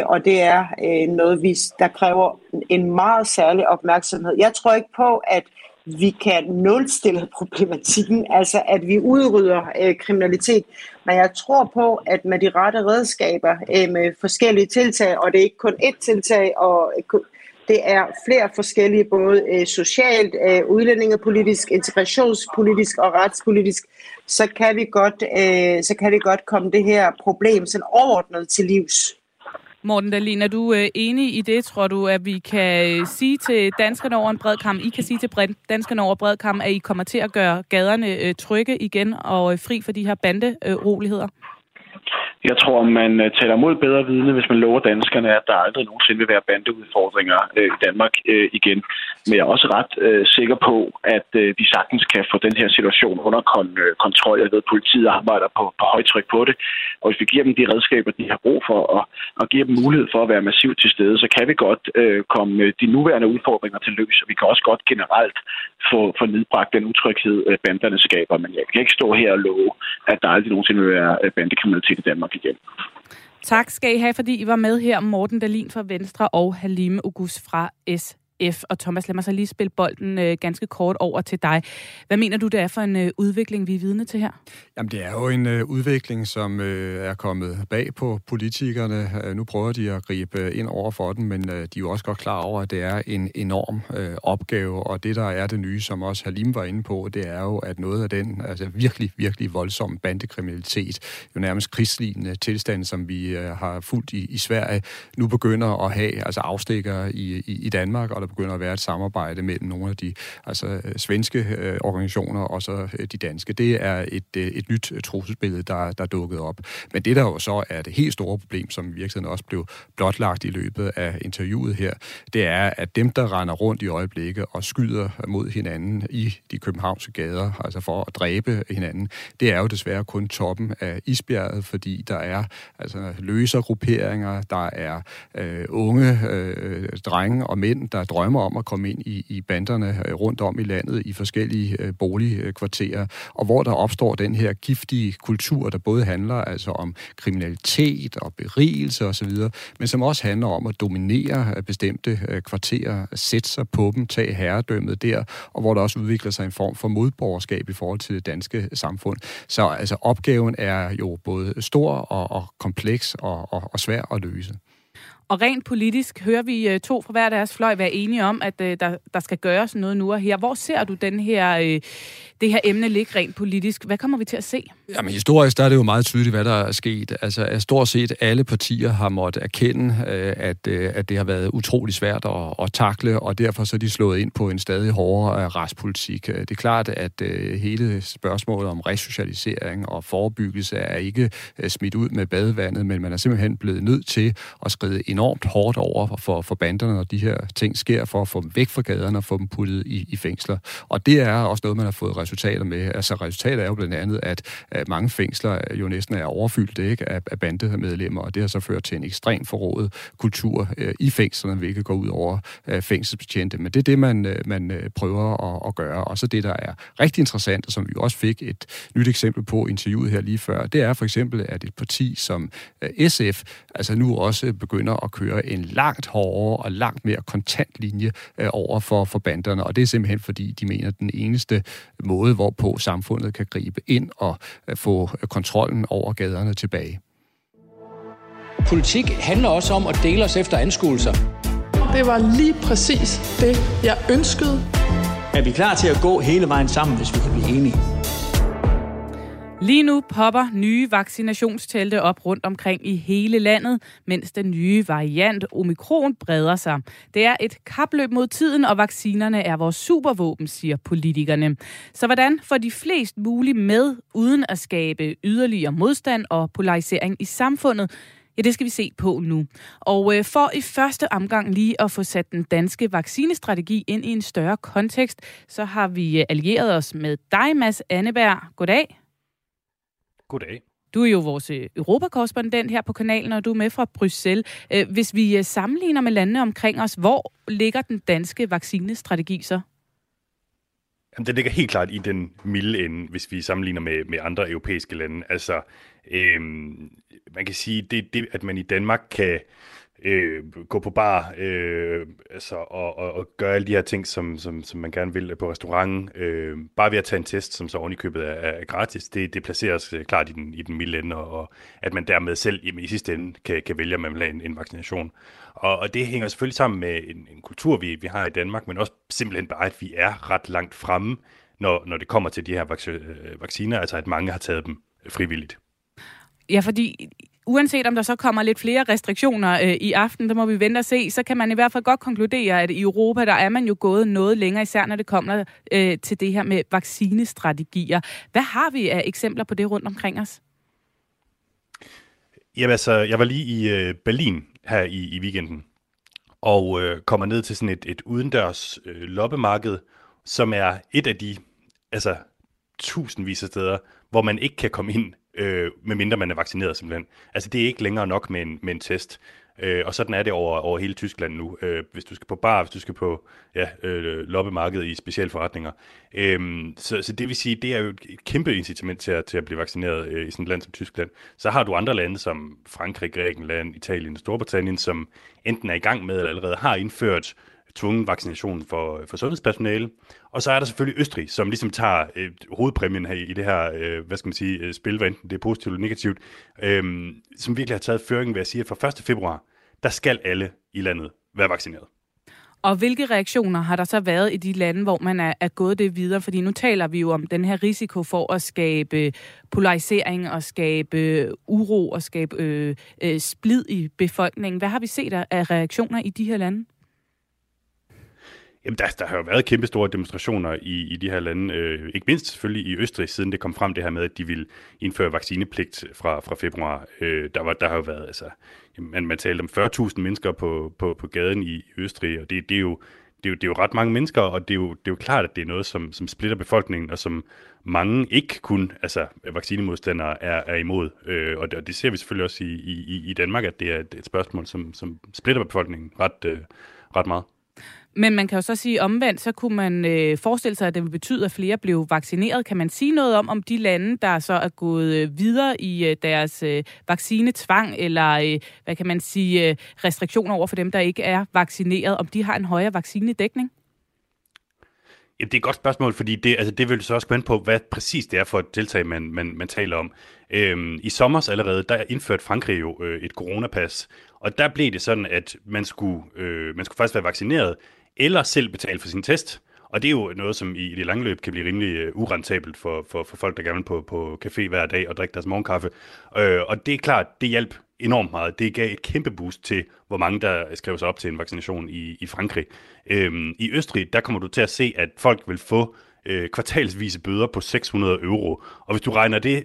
Og det er noget, der kræver en meget særlig opmærksomhed. Jeg tror ikke på, at vi kan nulstille problematikken, altså at vi udrydder kriminalitet. Men jeg tror på, at med de rette redskaber, med forskellige tiltag, og det er ikke kun ét tiltag, og det er flere forskellige, både øh, socialt, øh, udlændingepolitisk, integrationspolitisk og retspolitisk. Så kan vi godt, øh, så kan vi godt komme det her problem sådan overordnet til livs. Morten Dahlin, er du øh, enig i det? Tror du, at vi kan øh, sige til danskerne over en bred kamp, I kan sige til danskerne over bred kamp, at I kommer til at gøre gaderne øh, trygge igen og øh, fri for de her banderoligheder? Øh, jeg tror, man øh, taler mod bedre vidne, hvis man lover danskerne, at der aldrig nogensinde vil være bandeudfordringer øh, i Danmark øh, igen. Men jeg er også ret øh, sikker på, at øh, vi sagtens kan få den her situation under kon- øh, kontrol. Jeg ved, at politiet arbejder på, på højtryk på det. Og hvis vi giver dem de redskaber, de har brug for, og, og giver dem mulighed for at være massivt til stede, så kan vi godt øh, komme øh, de nuværende udfordringer til løs. Og vi kan også godt generelt få, få nedbragt den utryghed, øh, banderne skaber. Men jeg kan ikke stå her og love, at der aldrig nogensinde vil være øh, bandekriminalitet i Danmark igen. Tak skal I have, fordi I var med her. Morten Dalin fra Venstre og Halime August fra S. F. Og Thomas, lad mig så lige spille bolden øh, ganske kort over til dig. Hvad mener du, det er for en øh, udvikling, vi er vidne til her? Jamen, det er jo en øh, udvikling, som øh, er kommet bag på politikerne. Øh, nu prøver de at gribe øh, ind over for den, men øh, de er jo også godt klar over, at det er en enorm øh, opgave. Og det, der er det nye, som også Halim var inde på, det er jo, at noget af den altså virkelig, virkelig voldsom bandekriminalitet, jo nærmest krigslignende tilstand, som vi øh, har fulgt i, i Sverige, nu begynder at have altså afstikker i, i, i Danmark, og der begynder at være et samarbejde mellem nogle af de altså, øh, svenske øh, organisationer og så øh, de danske. Det er et, øh, et nyt øh, trusselsbillede, der, der er dukket op. Men det, der jo så er det helt store problem, som virksomheden også blev blotlagt i løbet af interviewet her, det er, at dem, der render rundt i øjeblikket og skyder mod hinanden i de københavnske gader, altså for at dræbe hinanden, det er jo desværre kun toppen af isbjerget, fordi der er altså løsergrupperinger, der er øh, unge øh, drenge og mænd, der drømmer om at komme ind i, i banderne øh, rundt om i landet i forskellige øh, boligkvarterer, og hvor der opstår den her giftige kultur, der både handler altså om kriminalitet og berigelse osv., men som også handler om at dominere øh, bestemte øh, kvarterer, sætte sig på dem, tage herredømmet der, og hvor der også udvikler sig en form for modborgerskab i forhold til det danske samfund. Så altså opgaven er jo både stor og, og kompleks og, og, og svær at løse. Og rent politisk hører vi øh, to fra hver deres fløj være enige om, at øh, der, der skal gøres noget nu og her. Hvor ser du den her, øh, det her emne ligge rent politisk? Hvad kommer vi til at se? Jamen historisk der er det jo meget tydeligt, hvad der er sket. Altså at stort set alle partier har måttet erkende, at, at det har været utrolig svært at, at takle, og derfor så er de slået ind på en stadig hårdere retspolitik. Det er klart, at hele spørgsmålet om resocialisering og forebyggelse er ikke smidt ud med badevandet, men man er simpelthen blevet nødt til at skride ind enormt hårdt over for, for banderne, når de her ting sker, for at få dem væk fra gaderne og få dem puttet i, i fængsler. Og det er også noget, man har fået resultater med. Altså resultatet er jo blandt andet, at, at mange fængsler jo næsten er overfyldt ikke, af, af bandemedlemmer, og det har så ført til en ekstrem forrådet kultur øh, i fængslerne, hvilket går ud over øh, fængselsbetjente. Men det er det, man, øh, man øh, prøver at, at gøre. Og så det, der er rigtig interessant, og som vi også fik et nyt eksempel på interviewet her lige før, det er for eksempel, at et parti som øh, SF altså nu også begynder at køre en langt hårdere og langt mere kontant linje øh, over for, for banderne, og det er simpelthen fordi, de mener, at den eneste måde, hvorpå samfundet kan gribe ind og øh, få kontrollen over gaderne tilbage. Politik handler også om at dele os efter anskuelser. Det var lige præcis det, jeg ønskede. Er vi klar til at gå hele vejen sammen, hvis vi kan blive enige? Lige nu popper nye vaccinationstelte op rundt omkring i hele landet, mens den nye variant omikron breder sig. Det er et kapløb mod tiden, og vaccinerne er vores supervåben, siger politikerne. Så hvordan får de flest muligt med, uden at skabe yderligere modstand og polarisering i samfundet? Ja, det skal vi se på nu. Og øh, for i første omgang lige at få sat den danske vaccinestrategi ind i en større kontekst, så har vi øh, allieret os med dig, Mads Anneberg. Goddag. Goddag. Du er jo vores øh, europakorrespondent her på kanalen, og du er med fra Bruxelles. Øh, hvis vi øh, sammenligner med landene omkring os, hvor ligger den danske vaccinestrategi så? Jamen, den ligger helt klart i den milde ende, hvis vi sammenligner med, med andre europæiske lande. Altså, øhm, man kan sige, det, det, at man i Danmark kan øh, gå på bar øh, altså, og, og, og gøre alle de her ting, som, som, som man gerne vil øh, på restaurant, øh, bare ved at tage en test, som så ovenikøbet er, er gratis, det, det placeres øh, klart i den, i den milde ende, og, og at man dermed selv jamen, i sidste ende kan, kan vælge, om man vil have en, en vaccination. Og, og det hænger selvfølgelig sammen med en, en kultur, vi, vi har i Danmark, men også simpelthen bare, at vi er ret langt fremme, når, når det kommer til de her vac- øh, vacciner, altså at mange har taget dem frivilligt. Ja, fordi uanset om der så kommer lidt flere restriktioner øh, i aften, der må vi vente og se, så kan man i hvert fald godt konkludere, at i Europa, der er man jo gået noget længere, især når det kommer øh, til det her med vaccinestrategier. Hvad har vi af eksempler på det rundt omkring os? Jamen altså, jeg var lige i øh, Berlin her i, i weekenden, og øh, kommer ned til sådan et, et udendørs øh, loppemarked, som er et af de altså, tusindvis af steder, hvor man ikke kan komme ind, øh, medmindre man er vaccineret simpelthen. Altså det er ikke længere nok med en, med en test. Øh, og sådan er det over, over hele Tyskland nu. Øh, hvis du skal på bar, hvis du skal på ja, øh, loppemarkedet i specialforretninger. Øh, så, så det vil sige, det er jo et kæmpe incitament til at, til at blive vaccineret øh, i sådan et land som Tyskland. Så har du andre lande som Frankrig, Grækenland, Italien og Storbritannien, som enten er i gang med eller allerede har indført tvungen vaccination for, for sundhedspersonale. Og så er der selvfølgelig Østrig, som ligesom tager øh, hovedpræmien her i det her, øh, hvad skal man sige, øh, spil, hvad enten det er positivt eller negativt, øh, som virkelig har taget føringen ved at sige, at fra 1. februar, der skal alle i landet være vaccineret. Og hvilke reaktioner har der så været i de lande, hvor man er, er gået det videre? Fordi nu taler vi jo om den her risiko for at skabe øh, polarisering og skabe øh, uro og skabe øh, øh, splid i befolkningen. Hvad har vi set af reaktioner i de her lande? Jamen, der, der har jo været kæmpe store demonstrationer i, i de her lande, øh, ikke mindst selvfølgelig i Østrig, siden det kom frem det her med, at de ville indføre vaccinepligt fra, fra februar. Øh, der, var, der har jo været, altså, man, man talte om 40.000 mennesker på, på, på gaden i Østrig, og det, det, er jo, det, er jo, det er jo ret mange mennesker, og det er jo, det er jo klart, at det er noget, som, som splitter befolkningen, og som mange ikke kun, altså vaccinemodstandere, er, er imod. Øh, og, det, og det ser vi selvfølgelig også i, i, i Danmark, at det er et, et spørgsmål, som, som splitter befolkningen ret, øh, ret meget. Men man kan jo så sige omvendt, så kunne man øh, forestille sig, at det vil betyde, at flere blev vaccineret. Kan man sige noget om, om de lande, der så er gået øh, videre i øh, deres øh, vaccinetvang, eller øh, hvad kan man sige, øh, restriktioner over for dem, der ikke er vaccineret, om de har en højere vaccinedækning? Jamen, det er et godt spørgsmål, fordi det, altså, det vil så også gå på, hvad præcis det er for et tiltag, man, man, man taler om. Øhm, I sommer allerede, der indførte Frankrig jo øh, et coronapas, og der blev det sådan, at man skulle, øh, man skulle faktisk være vaccineret, eller selv betale for sin test. Og det er jo noget, som i det lange løb kan blive rimelig uh, urentabelt for, for, for folk, der gerne vil på, på café hver dag og drikke deres morgenkaffe. Øh, og det er klart, det hjalp enormt meget. Det gav et kæmpe boost til, hvor mange der skrev sig op til en vaccination i, i Frankrig. Uh, I Østrig, der kommer du til at se, at folk vil få øh, kvartalsvise bøder på 600 euro. Og hvis du regner det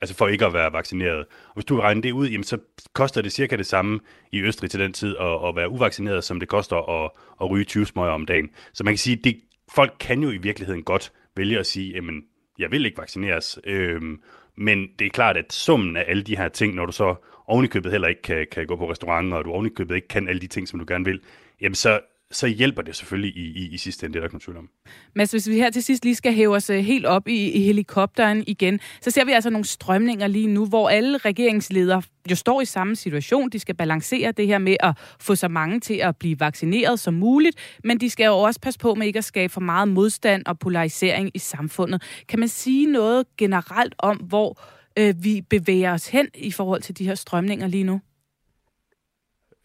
altså for ikke at være vaccineret. Og hvis du regner det ud, jamen så koster det cirka det samme i Østrig til den tid at, at være uvaccineret, som det koster at, at ryge 20 smøger om dagen. Så man kan sige, at folk kan jo i virkeligheden godt vælge at sige, jamen, jeg vil ikke vaccineres. Øhm, men det er klart, at summen af alle de her ting, når du så ovenikøbet heller ikke kan, kan gå på restauranter, og du ovenikøbet ikke kan alle de ting, som du gerne vil, jamen så, så hjælper det selvfølgelig i, i, i sidste ende, det er der ikke tvivl om. Mads, hvis vi her til sidst lige skal hæve os øh, helt op i, i helikopteren igen, så ser vi altså nogle strømninger lige nu, hvor alle regeringsledere jo står i samme situation. De skal balancere det her med at få så mange til at blive vaccineret som muligt, men de skal jo også passe på med ikke at skabe for meget modstand og polarisering i samfundet. Kan man sige noget generelt om, hvor øh, vi bevæger os hen i forhold til de her strømninger lige nu?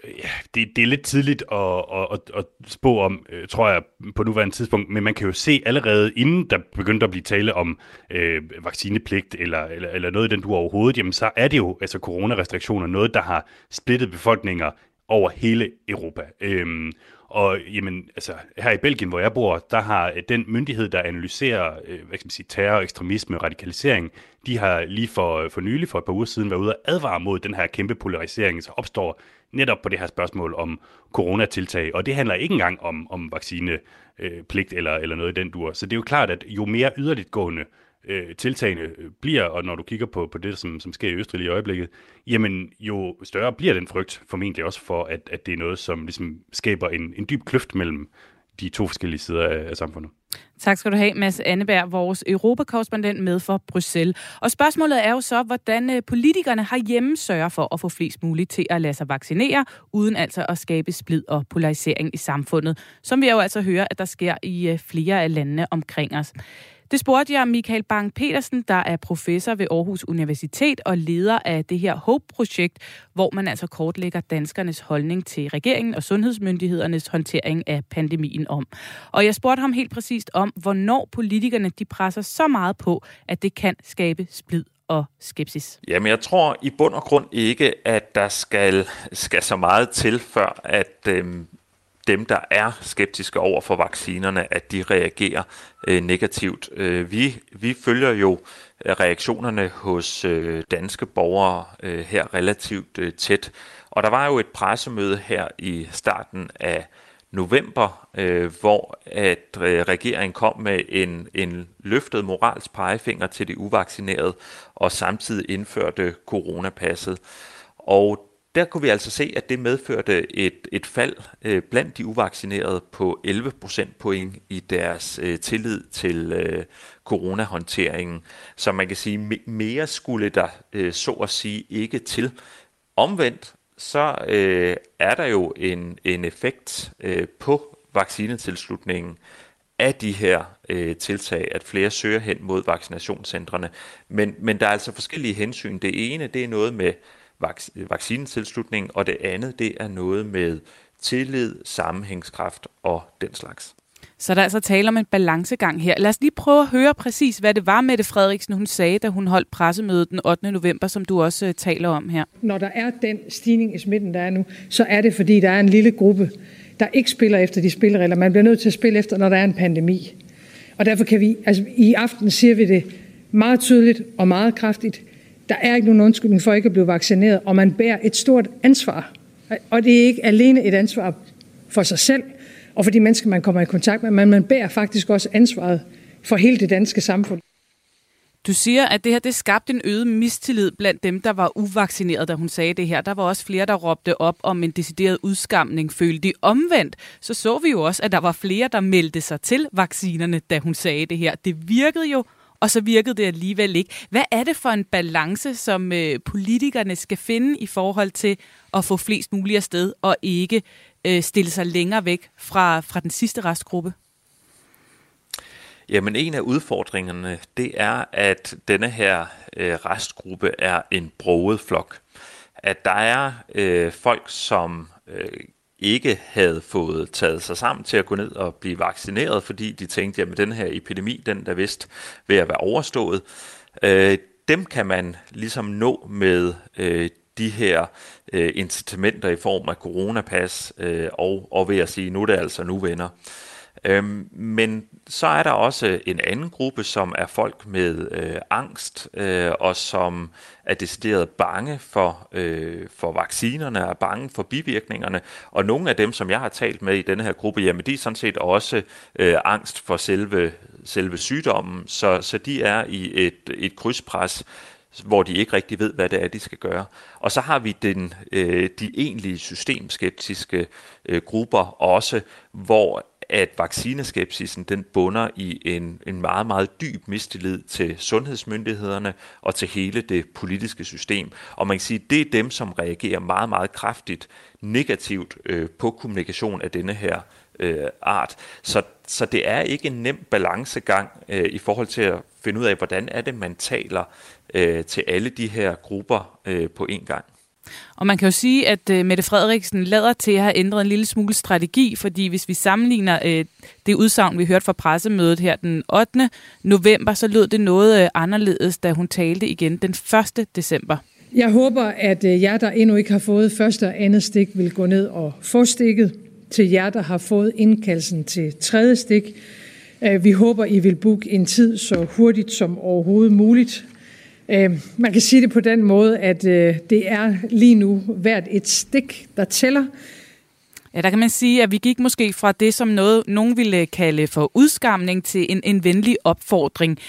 Ja, det, det er lidt tidligt at, at, at spå om, øh, tror jeg, på nuværende tidspunkt, men man kan jo se allerede, inden der begyndte at blive tale om øh, vaccinepligt eller, eller, eller noget i den du overhovedet, jamen så er det jo altså coronarestriktioner, noget, der har splittet befolkninger over hele Europa. Øhm, og jamen, altså, her i Belgien, hvor jeg bor, der har den myndighed, der analyserer øh, hvad skal man sige, terror, ekstremisme og radikalisering, de har lige for, for nylig, for et par uger siden, været ude og advare mod den her kæmpe polarisering, så opstår netop på det her spørgsmål om coronatiltag. Og det handler ikke engang om, om vaccinepligt øh, eller, eller noget i den dur. Så det er jo klart, at jo mere yderligt gående øh, tiltagene øh, bliver, og når du kigger på, på det, som, som sker i Østrig i øjeblikket, jamen jo større bliver den frygt formentlig også for, at, at det er noget, som ligesom skaber en, en dyb kløft mellem de to forskellige sider af, af samfundet. Tak skal du have, Mads Anneberg, vores europakorrespondent med for Bruxelles. Og spørgsmålet er jo så, hvordan øh, politikerne politikerne hjemme sørger for at få flest muligt til at lade sig vaccinere, uden altså at skabe splid og polarisering i samfundet, som vi jo altså hører, at der sker i øh, flere af landene omkring os. Det spurgte jeg Michael Bang-Petersen, der er professor ved Aarhus Universitet og leder af det her HOPE-projekt, hvor man altså kortlægger danskernes holdning til regeringen og sundhedsmyndighedernes håndtering af pandemien om. Og jeg spurgte ham helt præcist om, hvornår politikerne de presser så meget på, at det kan skabe splid og skepsis? Jamen, jeg tror i bund og grund ikke, at der skal, skal så meget til, før at øh, dem, der er skeptiske over for vaccinerne, at de reagerer øh, negativt. Øh, vi, vi følger jo øh, reaktionerne hos øh, danske borgere øh, her relativt øh, tæt. Og der var jo et pressemøde her i starten af november, øh, hvor at øh, regeringen kom med en, en løftet moralsk pegefinger til de uvaccinerede, og samtidig indførte coronapasset. Og der kunne vi altså se, at det medførte et, et fald øh, blandt de uvaccinerede på 11 procentpoint i deres øh, tillid til øh, coronahåndteringen. Så man kan sige, mere skulle der øh, så at sige ikke til. Omvendt så øh, er der jo en, en effekt øh, på vaccinetilslutningen af de her øh, tiltag, at flere søger hen mod vaccinationscentrene. Men, men der er altså forskellige hensyn. Det ene, det er noget med vac- vaccinetilslutning, og det andet, det er noget med tillid, sammenhængskraft og den slags. Så der er altså tale om en balancegang her. Lad os lige prøve at høre præcis, hvad det var, Mette Frederiksen hun sagde, da hun holdt pressemødet den 8. november, som du også uh, taler om her. Når der er den stigning i smitten, der er nu, så er det, fordi der er en lille gruppe, der ikke spiller efter de spilleregler. Man bliver nødt til at spille efter, når der er en pandemi. Og derfor kan vi, altså i aften siger vi det meget tydeligt og meget kraftigt. Der er ikke nogen undskyldning for ikke at blive vaccineret, og man bærer et stort ansvar. Og det er ikke alene et ansvar for sig selv, og for de mennesker, man kommer i kontakt med, men man bærer faktisk også ansvaret for hele det danske samfund. Du siger, at det her det skabte en øget mistillid blandt dem, der var uvaccineret, da hun sagde det her. Der var også flere, der råbte op om en decideret udskamning, følte de omvendt. Så så vi jo også, at der var flere, der meldte sig til vaccinerne, da hun sagde det her. Det virkede jo, og så virkede det alligevel ikke. Hvad er det for en balance, som øh, politikerne skal finde i forhold til at få flest mulige afsted, og ikke øh, stille sig længere væk fra, fra den sidste restgruppe? Jamen en af udfordringerne, det er, at denne her øh, restgruppe er en broget flok. At der er øh, folk, som øh, ikke havde fået taget sig sammen til at gå ned og blive vaccineret, fordi de tænkte, at den her epidemi, den der vist ved at være overstået, øh, dem kan man ligesom nå med øh, de her øh, incitamenter i form af coronapas, øh, og, og ved at sige, nu er det altså nu venner. Øhm, men så er der også en anden gruppe, som er folk med øh, angst, øh, og som er decideret bange for, øh, for vaccinerne, er bange for bivirkningerne. Og nogle af dem, som jeg har talt med i denne her gruppe, jamen de er sådan set også øh, angst for selve, selve sygdommen, så, så de er i et, et krydspres, hvor de ikke rigtig ved, hvad det er, de skal gøre. Og så har vi den, øh, de egentlige systemskeptiske øh, grupper også, hvor at vaccineskepsisen den bunder i en, en meget, meget dyb mistillid til sundhedsmyndighederne og til hele det politiske system. Og man kan sige, at det er dem, som reagerer meget, meget kraftigt negativt øh, på kommunikation af denne her øh, art. Så, så det er ikke en nem balancegang øh, i forhold til at finde ud af, hvordan er det, man taler øh, til alle de her grupper øh, på én gang. Og man kan jo sige, at øh, Mette Frederiksen lader til at have ændret en lille smule strategi, fordi hvis vi sammenligner øh, det udsagn, vi hørte fra pressemødet her den 8. november, så lød det noget øh, anderledes, da hun talte igen den 1. december. Jeg håber, at øh, jer, der endnu ikke har fået første og andet stik, vil gå ned og få stikket. Til jer, der har fået indkaldelsen til tredje stik. Øh, vi håber, I vil booke en tid så hurtigt som overhovedet muligt. Øh, man kan sige det på den måde, at øh, det er lige nu hvert et stik, der tæller. Ja, der kan man sige, at vi gik måske fra det, som noget, nogen ville kalde for udskamning, til en, en venlig opfordring.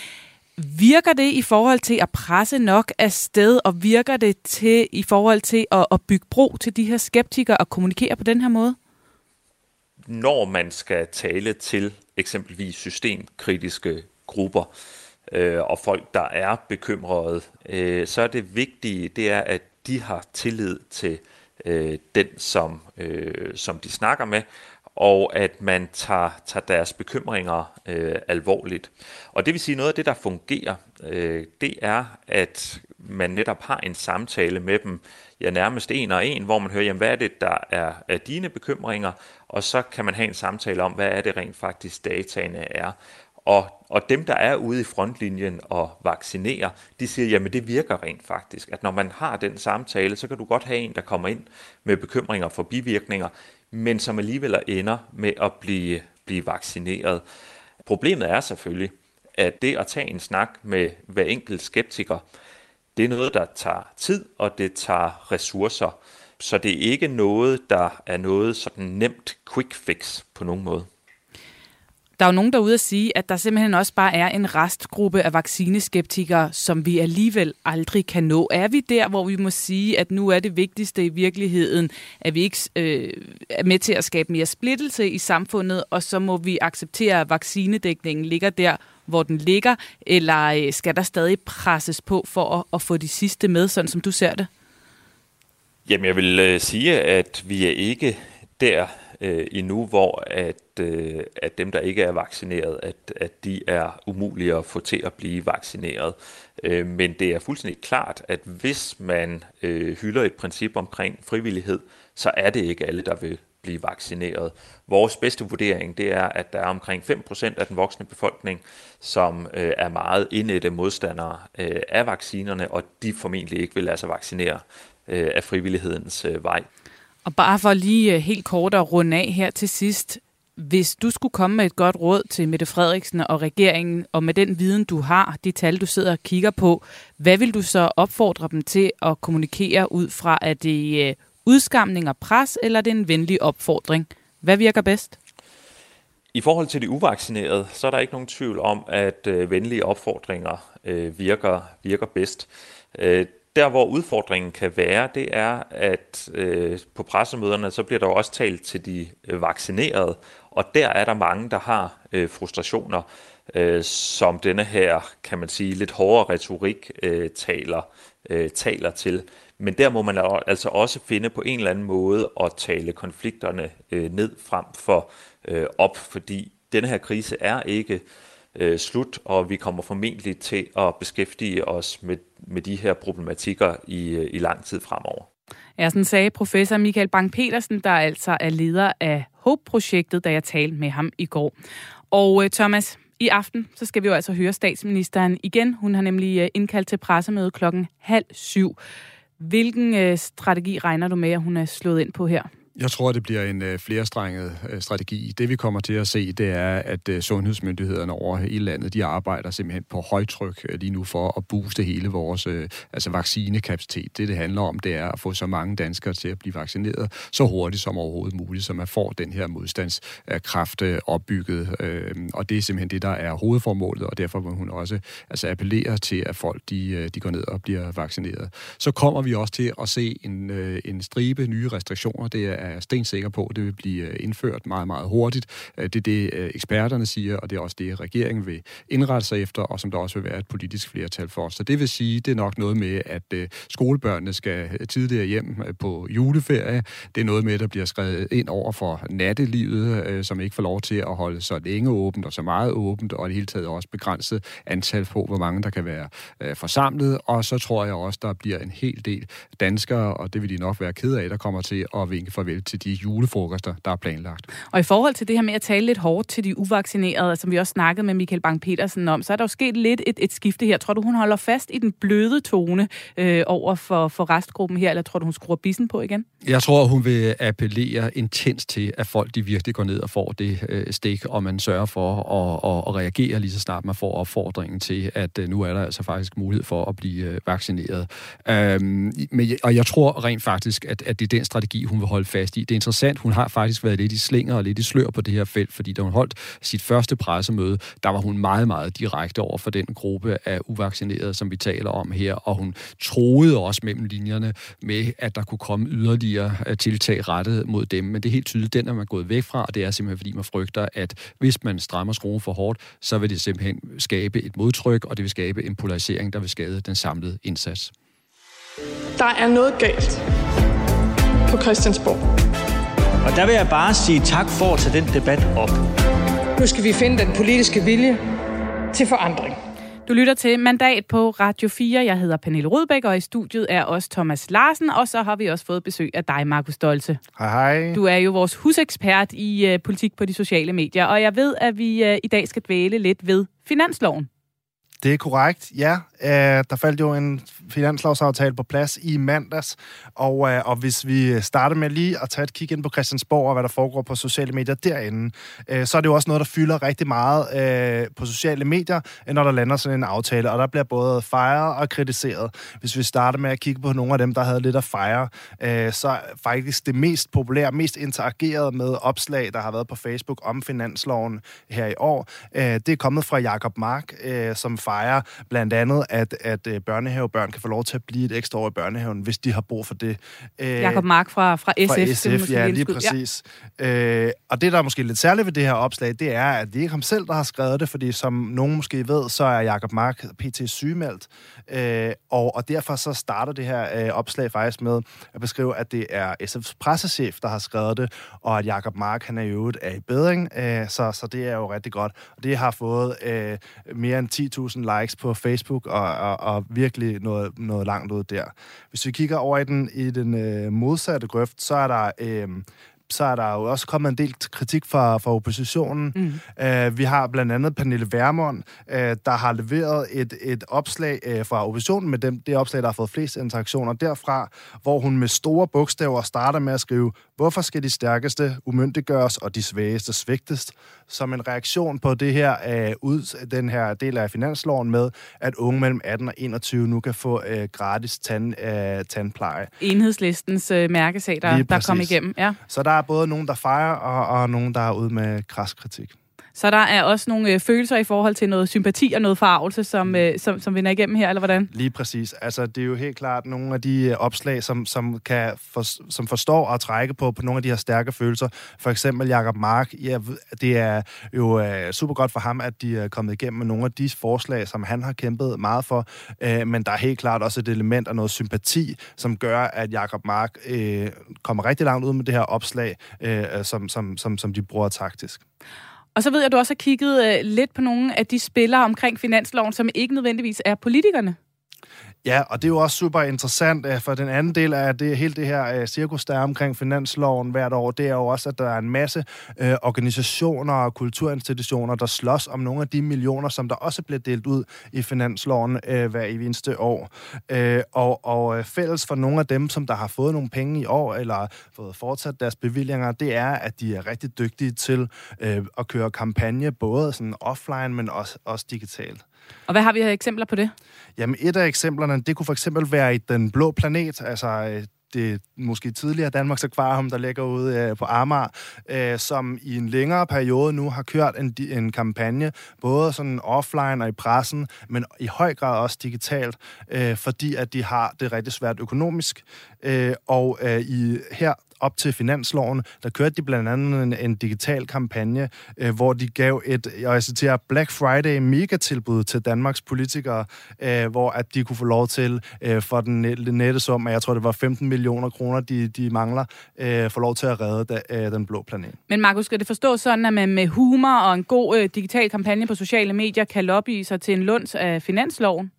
Virker det i forhold til at presse nok af sted, og virker det til i forhold til at, at bygge bro til de her skeptikere og kommunikere på den her måde? Når man skal tale til eksempelvis systemkritiske grupper, øh, og folk, der er bekymrede, øh, så er det vigtige, det er, at de har tillid til øh, den, som, øh, som de snakker med, og at man tager, tager deres bekymringer øh, alvorligt. Og det vil sige, noget af det, der fungerer, øh, det er, at man netop har en samtale med dem, ja nærmest en og en, hvor man hører, jamen, hvad er det, der er, er dine bekymringer, og så kan man have en samtale om, hvad er det rent faktisk dataene er. Og, og dem, der er ude i frontlinjen og vaccinerer, de siger, jamen det virker rent faktisk. At når man har den samtale, så kan du godt have en, der kommer ind med bekymringer for bivirkninger, men som alligevel ender med at blive, blive vaccineret. Problemet er selvfølgelig, at det at tage en snak med hver enkelt skeptiker, det er noget, der tager tid, og det tager ressourcer. Så det er ikke noget, der er noget sådan nemt quick fix på nogen måde. Der er jo nogen derude at sige, at der simpelthen også bare er en restgruppe af vaccineskeptikere, som vi alligevel aldrig kan nå. Er vi der, hvor vi må sige, at nu er det vigtigste i virkeligheden, at vi ikke øh, er med til at skabe mere splittelse i samfundet, og så må vi acceptere, at vaccinedækningen ligger der, hvor den ligger, eller øh, skal der stadig presses på for at, at få de sidste med, sådan som du ser det? Jamen, jeg vil øh, sige, at vi er ikke der øh, endnu, hvor at, øh, at dem, der ikke er vaccineret, at, at de er umulige at få til at blive vaccineret. Øh, men det er fuldstændig klart, at hvis man øh, hylder et princip omkring frivillighed, så er det ikke alle, der vil blive vaccineret. Vores bedste vurdering det er, at der er omkring 5% af den voksne befolkning, som øh, er meget indætte modstandere øh, af vaccinerne, og de formentlig ikke vil lade sig vaccinere øh, af frivillighedens øh, vej. Og bare for lige øh, helt kort at runde af her til sidst. Hvis du skulle komme med et godt råd til Mette Frederiksen og regeringen, og med den viden, du har, de tal, du sidder og kigger på, hvad vil du så opfordre dem til at kommunikere ud fra? Er det øh, udskamning og pres, eller er det en venlig opfordring? Hvad virker bedst? I forhold til de uvaccinerede, så er der ikke nogen tvivl om, at øh, venlige opfordringer øh, virker, virker bedst. Øh, der, hvor udfordringen kan være, det er, at øh, på pressemøderne, så bliver der også talt til de øh, vaccinerede, og der er der mange, der har øh, frustrationer, øh, som denne her, kan man sige, lidt hårdere retorik øh, taler, øh, taler til. Men der må man altså også finde på en eller anden måde at tale konflikterne øh, ned frem for øh, op, fordi denne her krise er ikke øh, slut, og vi kommer formentlig til at beskæftige os med, med de her problematikker i, øh, i lang tid fremover. Ja, sådan sagde professor Michael Bang-Petersen, der altså er leder af HOPE-projektet, da jeg talte med ham i går. Og øh, Thomas, i aften, så skal vi jo altså høre statsministeren igen. Hun har nemlig øh, indkaldt til pressemøde klokken halv syv. Hvilken strategi regner du med, at hun er slået ind på her? Jeg tror, det bliver en øh, flerstrenget øh, strategi. Det vi kommer til at se, det er, at øh, sundhedsmyndighederne over hele landet, de arbejder simpelthen på højtryk øh, lige nu for at booste hele vores øh, altså vaccinekapacitet. Det, det handler om, det er at få så mange danskere til at blive vaccineret så hurtigt som overhovedet muligt, så man får den her modstandskraft øh, opbygget. Øh, og det er simpelthen det, der er hovedformålet, og derfor må hun også altså appellere til, at folk de, øh, de går ned og bliver vaccineret. Så kommer vi også til at se en, øh, en stribe nye restriktioner. Det er er stensikker på, at det vil blive øh, indført meget, meget hurtigt. Øh, det er det, øh, eksperterne siger, og det er også det, regeringen vil indrette sig efter, og som der også vil være et politisk flertal for. Så det vil sige, det er nok noget med, at skolebørnene skal tidligere hjem på juleferie. Det er noget med, at der bliver skrevet ind over for nattelivet, som ikke får lov til at holde så længe åbent og så meget åbent, og i det hele taget også begrænset antal på, hvor mange der kan være forsamlet. Og så tror jeg også, der bliver en hel del danskere, og det vil de nok være ked af, der kommer til at vinke farvel farvel til de julefrokoster, der er planlagt. Og i forhold til det her med at tale lidt hårdt til de uvaccinerede, som vi også snakkede med Michael Bang-Petersen om, så er der jo sket lidt et, et skifte her. Tror du, hun holder fast i den bløde tone øh, over for, for restgruppen her, eller tror du, hun skruer bissen på igen? Jeg tror, hun vil appellere intens til, at folk de virkelig går ned og får det øh, stik, og man sørger for at, at, at reagere lige så snart man får opfordringen til, at øh, nu er der altså faktisk mulighed for at blive øh, vaccineret. Øhm, men, og jeg tror rent faktisk, at, at det er den strategi, hun vil holde fast fast i. Det er interessant, hun har faktisk været lidt i slinger og lidt i slør på det her felt, fordi da hun holdt sit første pressemøde, der var hun meget, meget direkte over for den gruppe af uvaccinerede, som vi taler om her, og hun troede også mellem linjerne med, at der kunne komme yderligere øh, tiltag rettet mod dem. Men det er helt tydeligt, den er man gået væk fra, og det er simpelthen, fordi man frygter, at hvis man strammer skruen for hårdt, så vil det simpelthen skabe et modtryk, og det vil skabe en polarisering, der vil skade den samlede indsats. Der er noget galt på Christiansborg. Og der vil jeg bare sige tak for at tage den debat op. Nu skal vi finde den politiske vilje til forandring. Du lytter til Mandat på Radio 4. Jeg hedder Pernille Rudbæk, og i studiet er også Thomas Larsen, og så har vi også fået besøg af dig, Markus Stolte. Hej, hej. Du er jo vores husekspert i uh, politik på de sociale medier, og jeg ved, at vi uh, i dag skal dvæle lidt ved finansloven. Det er korrekt, ja. Øh, der faldt jo en finanslovsaftale på plads i mandags, og, øh, og hvis vi starter med lige at tage et kig ind på Christiansborg og hvad der foregår på sociale medier derinde, øh, så er det jo også noget, der fylder rigtig meget øh, på sociale medier, øh, når der lander sådan en aftale, og der bliver både fejret og kritiseret. Hvis vi starter med at kigge på nogle af dem, der havde lidt at fejre, øh, så faktisk det mest populære, mest interagerede med opslag, der har været på Facebook om finansloven her i år, øh, det er kommet fra Jakob Mark, øh, som fejrer blandt andet, at, at øh, børnehavebørn kan få lov til at blive et ekstra år i børnehaven, hvis de har brug for det. Øh, Jakob Mark fra, fra SF. Fra SF, ja, lige præcis. Ja. Øh, og det, der er måske lidt særligt ved det her opslag, det er, at det ikke ham selv, der har skrevet det, fordi som nogen måske ved, så er Jakob Mark PT sygemeldt, øh, og, og derfor så starter det her øh, opslag faktisk med at beskrive, at det er SF's pressechef, der har skrevet det, og at Jakob Mark, han er i øvrigt er i bedring, øh, så, så det er jo rigtig godt. Og det har fået øh, mere end 10.000 likes på Facebook, og, og, og virkelig noget, noget langt ud der. Hvis vi kigger over i den, i den øh, modsatte grøft, så er der... Øh, så er der jo også kommet en del kritik fra, fra oppositionen. Mm. Uh, vi har blandt andet Pernille Vermund, uh, der har leveret et, et opslag uh, fra oppositionen med dem, det opslag, der har fået flest interaktioner derfra, hvor hun med store bogstaver starter med at skrive, hvorfor skal de stærkeste umyndiggøres og de svageste svigtes? Som en reaktion på det her, uh, ud, den her del af finansloven med, at unge mellem 18 og 21 nu kan få uh, gratis tand, uh, tandpleje. Enhedslistens uh, mærkesag, der, der kom igennem. Ja. Så der er både nogen, der fejrer, og, og nogen, der er ude med kritik. Så der er også nogle øh, følelser i forhold til noget sympati og noget farvelse, som, øh, som, som vinder igennem her, eller hvordan? Lige præcis. Altså, det er jo helt klart nogle af de øh, opslag, som, som, kan for, som forstår at trække på, på nogle af de her stærke følelser. For eksempel Jakob Mark. Ja, det er jo øh, super godt for ham, at de er kommet igennem med nogle af de forslag, som han har kæmpet meget for. Øh, men der er helt klart også et element af noget sympati, som gør, at Jakob Mark øh, kommer rigtig langt ud med det her opslag, øh, som, som, som, som de bruger taktisk. Og så ved jeg, at du også har kigget øh, lidt på nogle af de spillere omkring finansloven, som ikke nødvendigvis er politikerne. Ja, og det er jo også super interessant, øh, for den anden del af det, hele det her øh, cirkus, der er omkring finansloven hvert år, det er jo også, at der er en masse øh, organisationer og kulturinstitutioner, der slås om nogle af de millioner, som der også bliver delt ud i finansloven øh, hver eneste år. Øh, og, og øh, fælles for nogle af dem, som der har fået nogle penge i år, eller fået fortsat deres bevillinger, det er, at de er rigtig dygtige til øh, at køre kampagne, både sådan offline, men også, også digitalt. Og hvad har vi her eksempler på det? Jamen, et af eksemplerne, det kunne for eksempel være i Den Blå Planet, altså øh, det måske tidligere Danmarks Akvarium, der ligger ude øh, på Amager, øh, som i en længere periode nu har kørt en, en kampagne, både sådan offline og i pressen, men i høj grad også digitalt, øh, fordi at de har det rigtig svært økonomisk. Øh, og øh, i her op til finansloven, der kørte de blandt andet en, en digital kampagne, øh, hvor de gav et, jeg citerer, Black Friday megatilbud til Danmarks politikere, øh, hvor at de kunne få lov til øh, for den nette sum, jeg tror det var 15 millioner kroner, de, de mangler, øh, få lov til at redde da, øh, den blå planet. Men Markus, skal det forstå sådan, at man med humor og en god øh, digital kampagne på sociale medier kan lobby sig til en lunds af finansloven?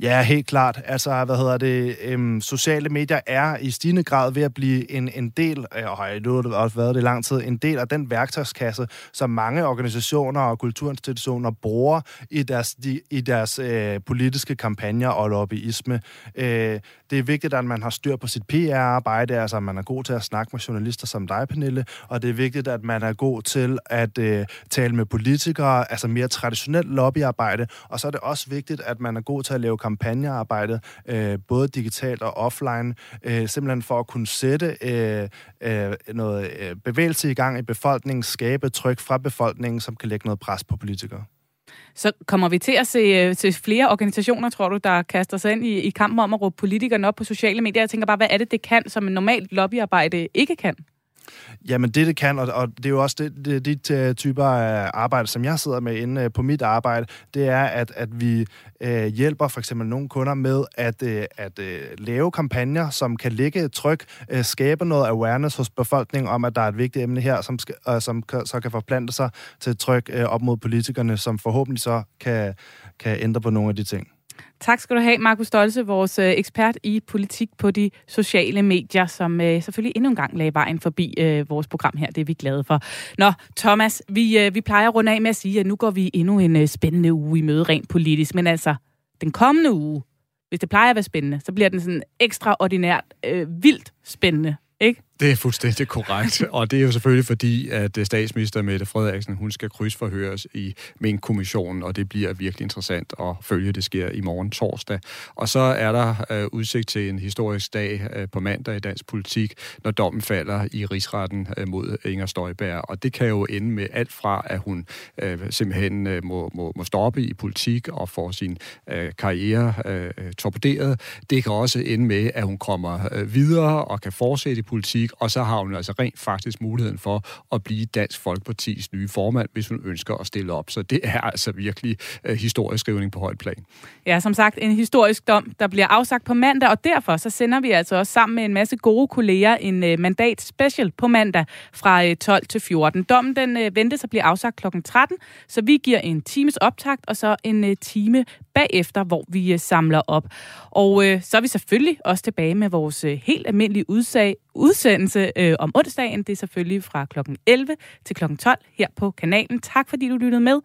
Ja, helt klart. Altså, hvad hedder det? Øhm, sociale medier er i stigende grad ved at blive en, en del, øh, og har det også været det i lang tid, en del af den værktøjskasse, som mange organisationer og kulturinstitutioner bruger i deres, de, i deres øh, politiske kampagner og lobbyisme. Øh, det er vigtigt, at man har styr på sit PR-arbejde, altså at man er god til at snakke med journalister som dig, Pernille, og det er vigtigt, at man er god til at øh, tale med politikere, altså mere traditionelt lobbyarbejde, og så er det også vigtigt, at man er god til at lave kampagnearbejde, øh, både digitalt og offline, øh, simpelthen for at kunne sætte øh, øh, noget øh, bevægelse i gang i befolkningen, skabe tryk fra befolkningen, som kan lægge noget pres på politikere. Så kommer vi til at se, øh, til flere organisationer, tror du, der kaster sig ind i, i kampen om at råbe politikerne op på sociale medier? Jeg tænker bare, hvad er det, det kan, som en normalt lobbyarbejde ikke kan? Jamen det, det kan, og, og det er jo også det, det, de øh, typer af arbejde, som jeg sidder med inde øh, på mit arbejde, det er, at, at vi øh, hjælper for eksempel nogle kunder med at, øh, at øh, lave kampagner, som kan lægge et tryk, øh, skabe noget awareness hos befolkningen om, at der er et vigtigt emne her, som, skal, øh, som kan, så kan forplante sig til et tryk øh, op mod politikerne, som forhåbentlig så kan, kan ændre på nogle af de ting. Tak skal du have, Markus Stolse, vores øh, ekspert i politik på de sociale medier, som øh, selvfølgelig endnu en gang lagde vejen forbi øh, vores program her. Det er vi glade for. Nå, Thomas, vi, øh, vi plejer at runde af med at sige, at nu går vi endnu en øh, spændende uge i møde rent politisk. Men altså, den kommende uge, hvis det plejer at være spændende, så bliver den sådan ekstraordinært øh, vildt spændende, ikke? Det er fuldstændig korrekt, *laughs* og det er jo selvfølgelig fordi, at øh, statsminister Mette Frederiksen, hun skal krydsforhøres i Mink-kommissionen, og det bliver virkelig interessant at følge, det sker i morgen torsdag. Og så er der øh, udsigt til en historisk dag øh, på mandag i dansk politik, når dommen falder i rigsretten øh, mod Inger Støjberg, og det kan jo ende med alt fra, at hun øh, simpelthen øh, må, må, må stoppe i politik og få sin øh, karriere øh, torpederet. Det kan også ende med, at hun kommer øh, videre og kan fortsætte i politik, og så har hun altså rent faktisk muligheden for at blive Dansk Folkepartis nye formand, hvis hun ønsker at stille op. Så det er altså virkelig øh, historisk skrivning på højt plan. Ja, som sagt, en historisk dom, der bliver afsagt på mandag, og derfor så sender vi altså også sammen med en masse gode kolleger en øh, mandat special på mandag fra øh, 12 til 14. Dommen den øh, ventes at blive afsagt kl. 13, så vi giver en times optakt og så en øh, time bagefter, hvor vi øh, samler op. Og øh, så er vi selvfølgelig også tilbage med vores øh, helt almindelige udsag, udsendelse øh, om onsdagen. Det er selvfølgelig fra kl. 11 til kl. 12 her på kanalen. Tak fordi du lyttede med.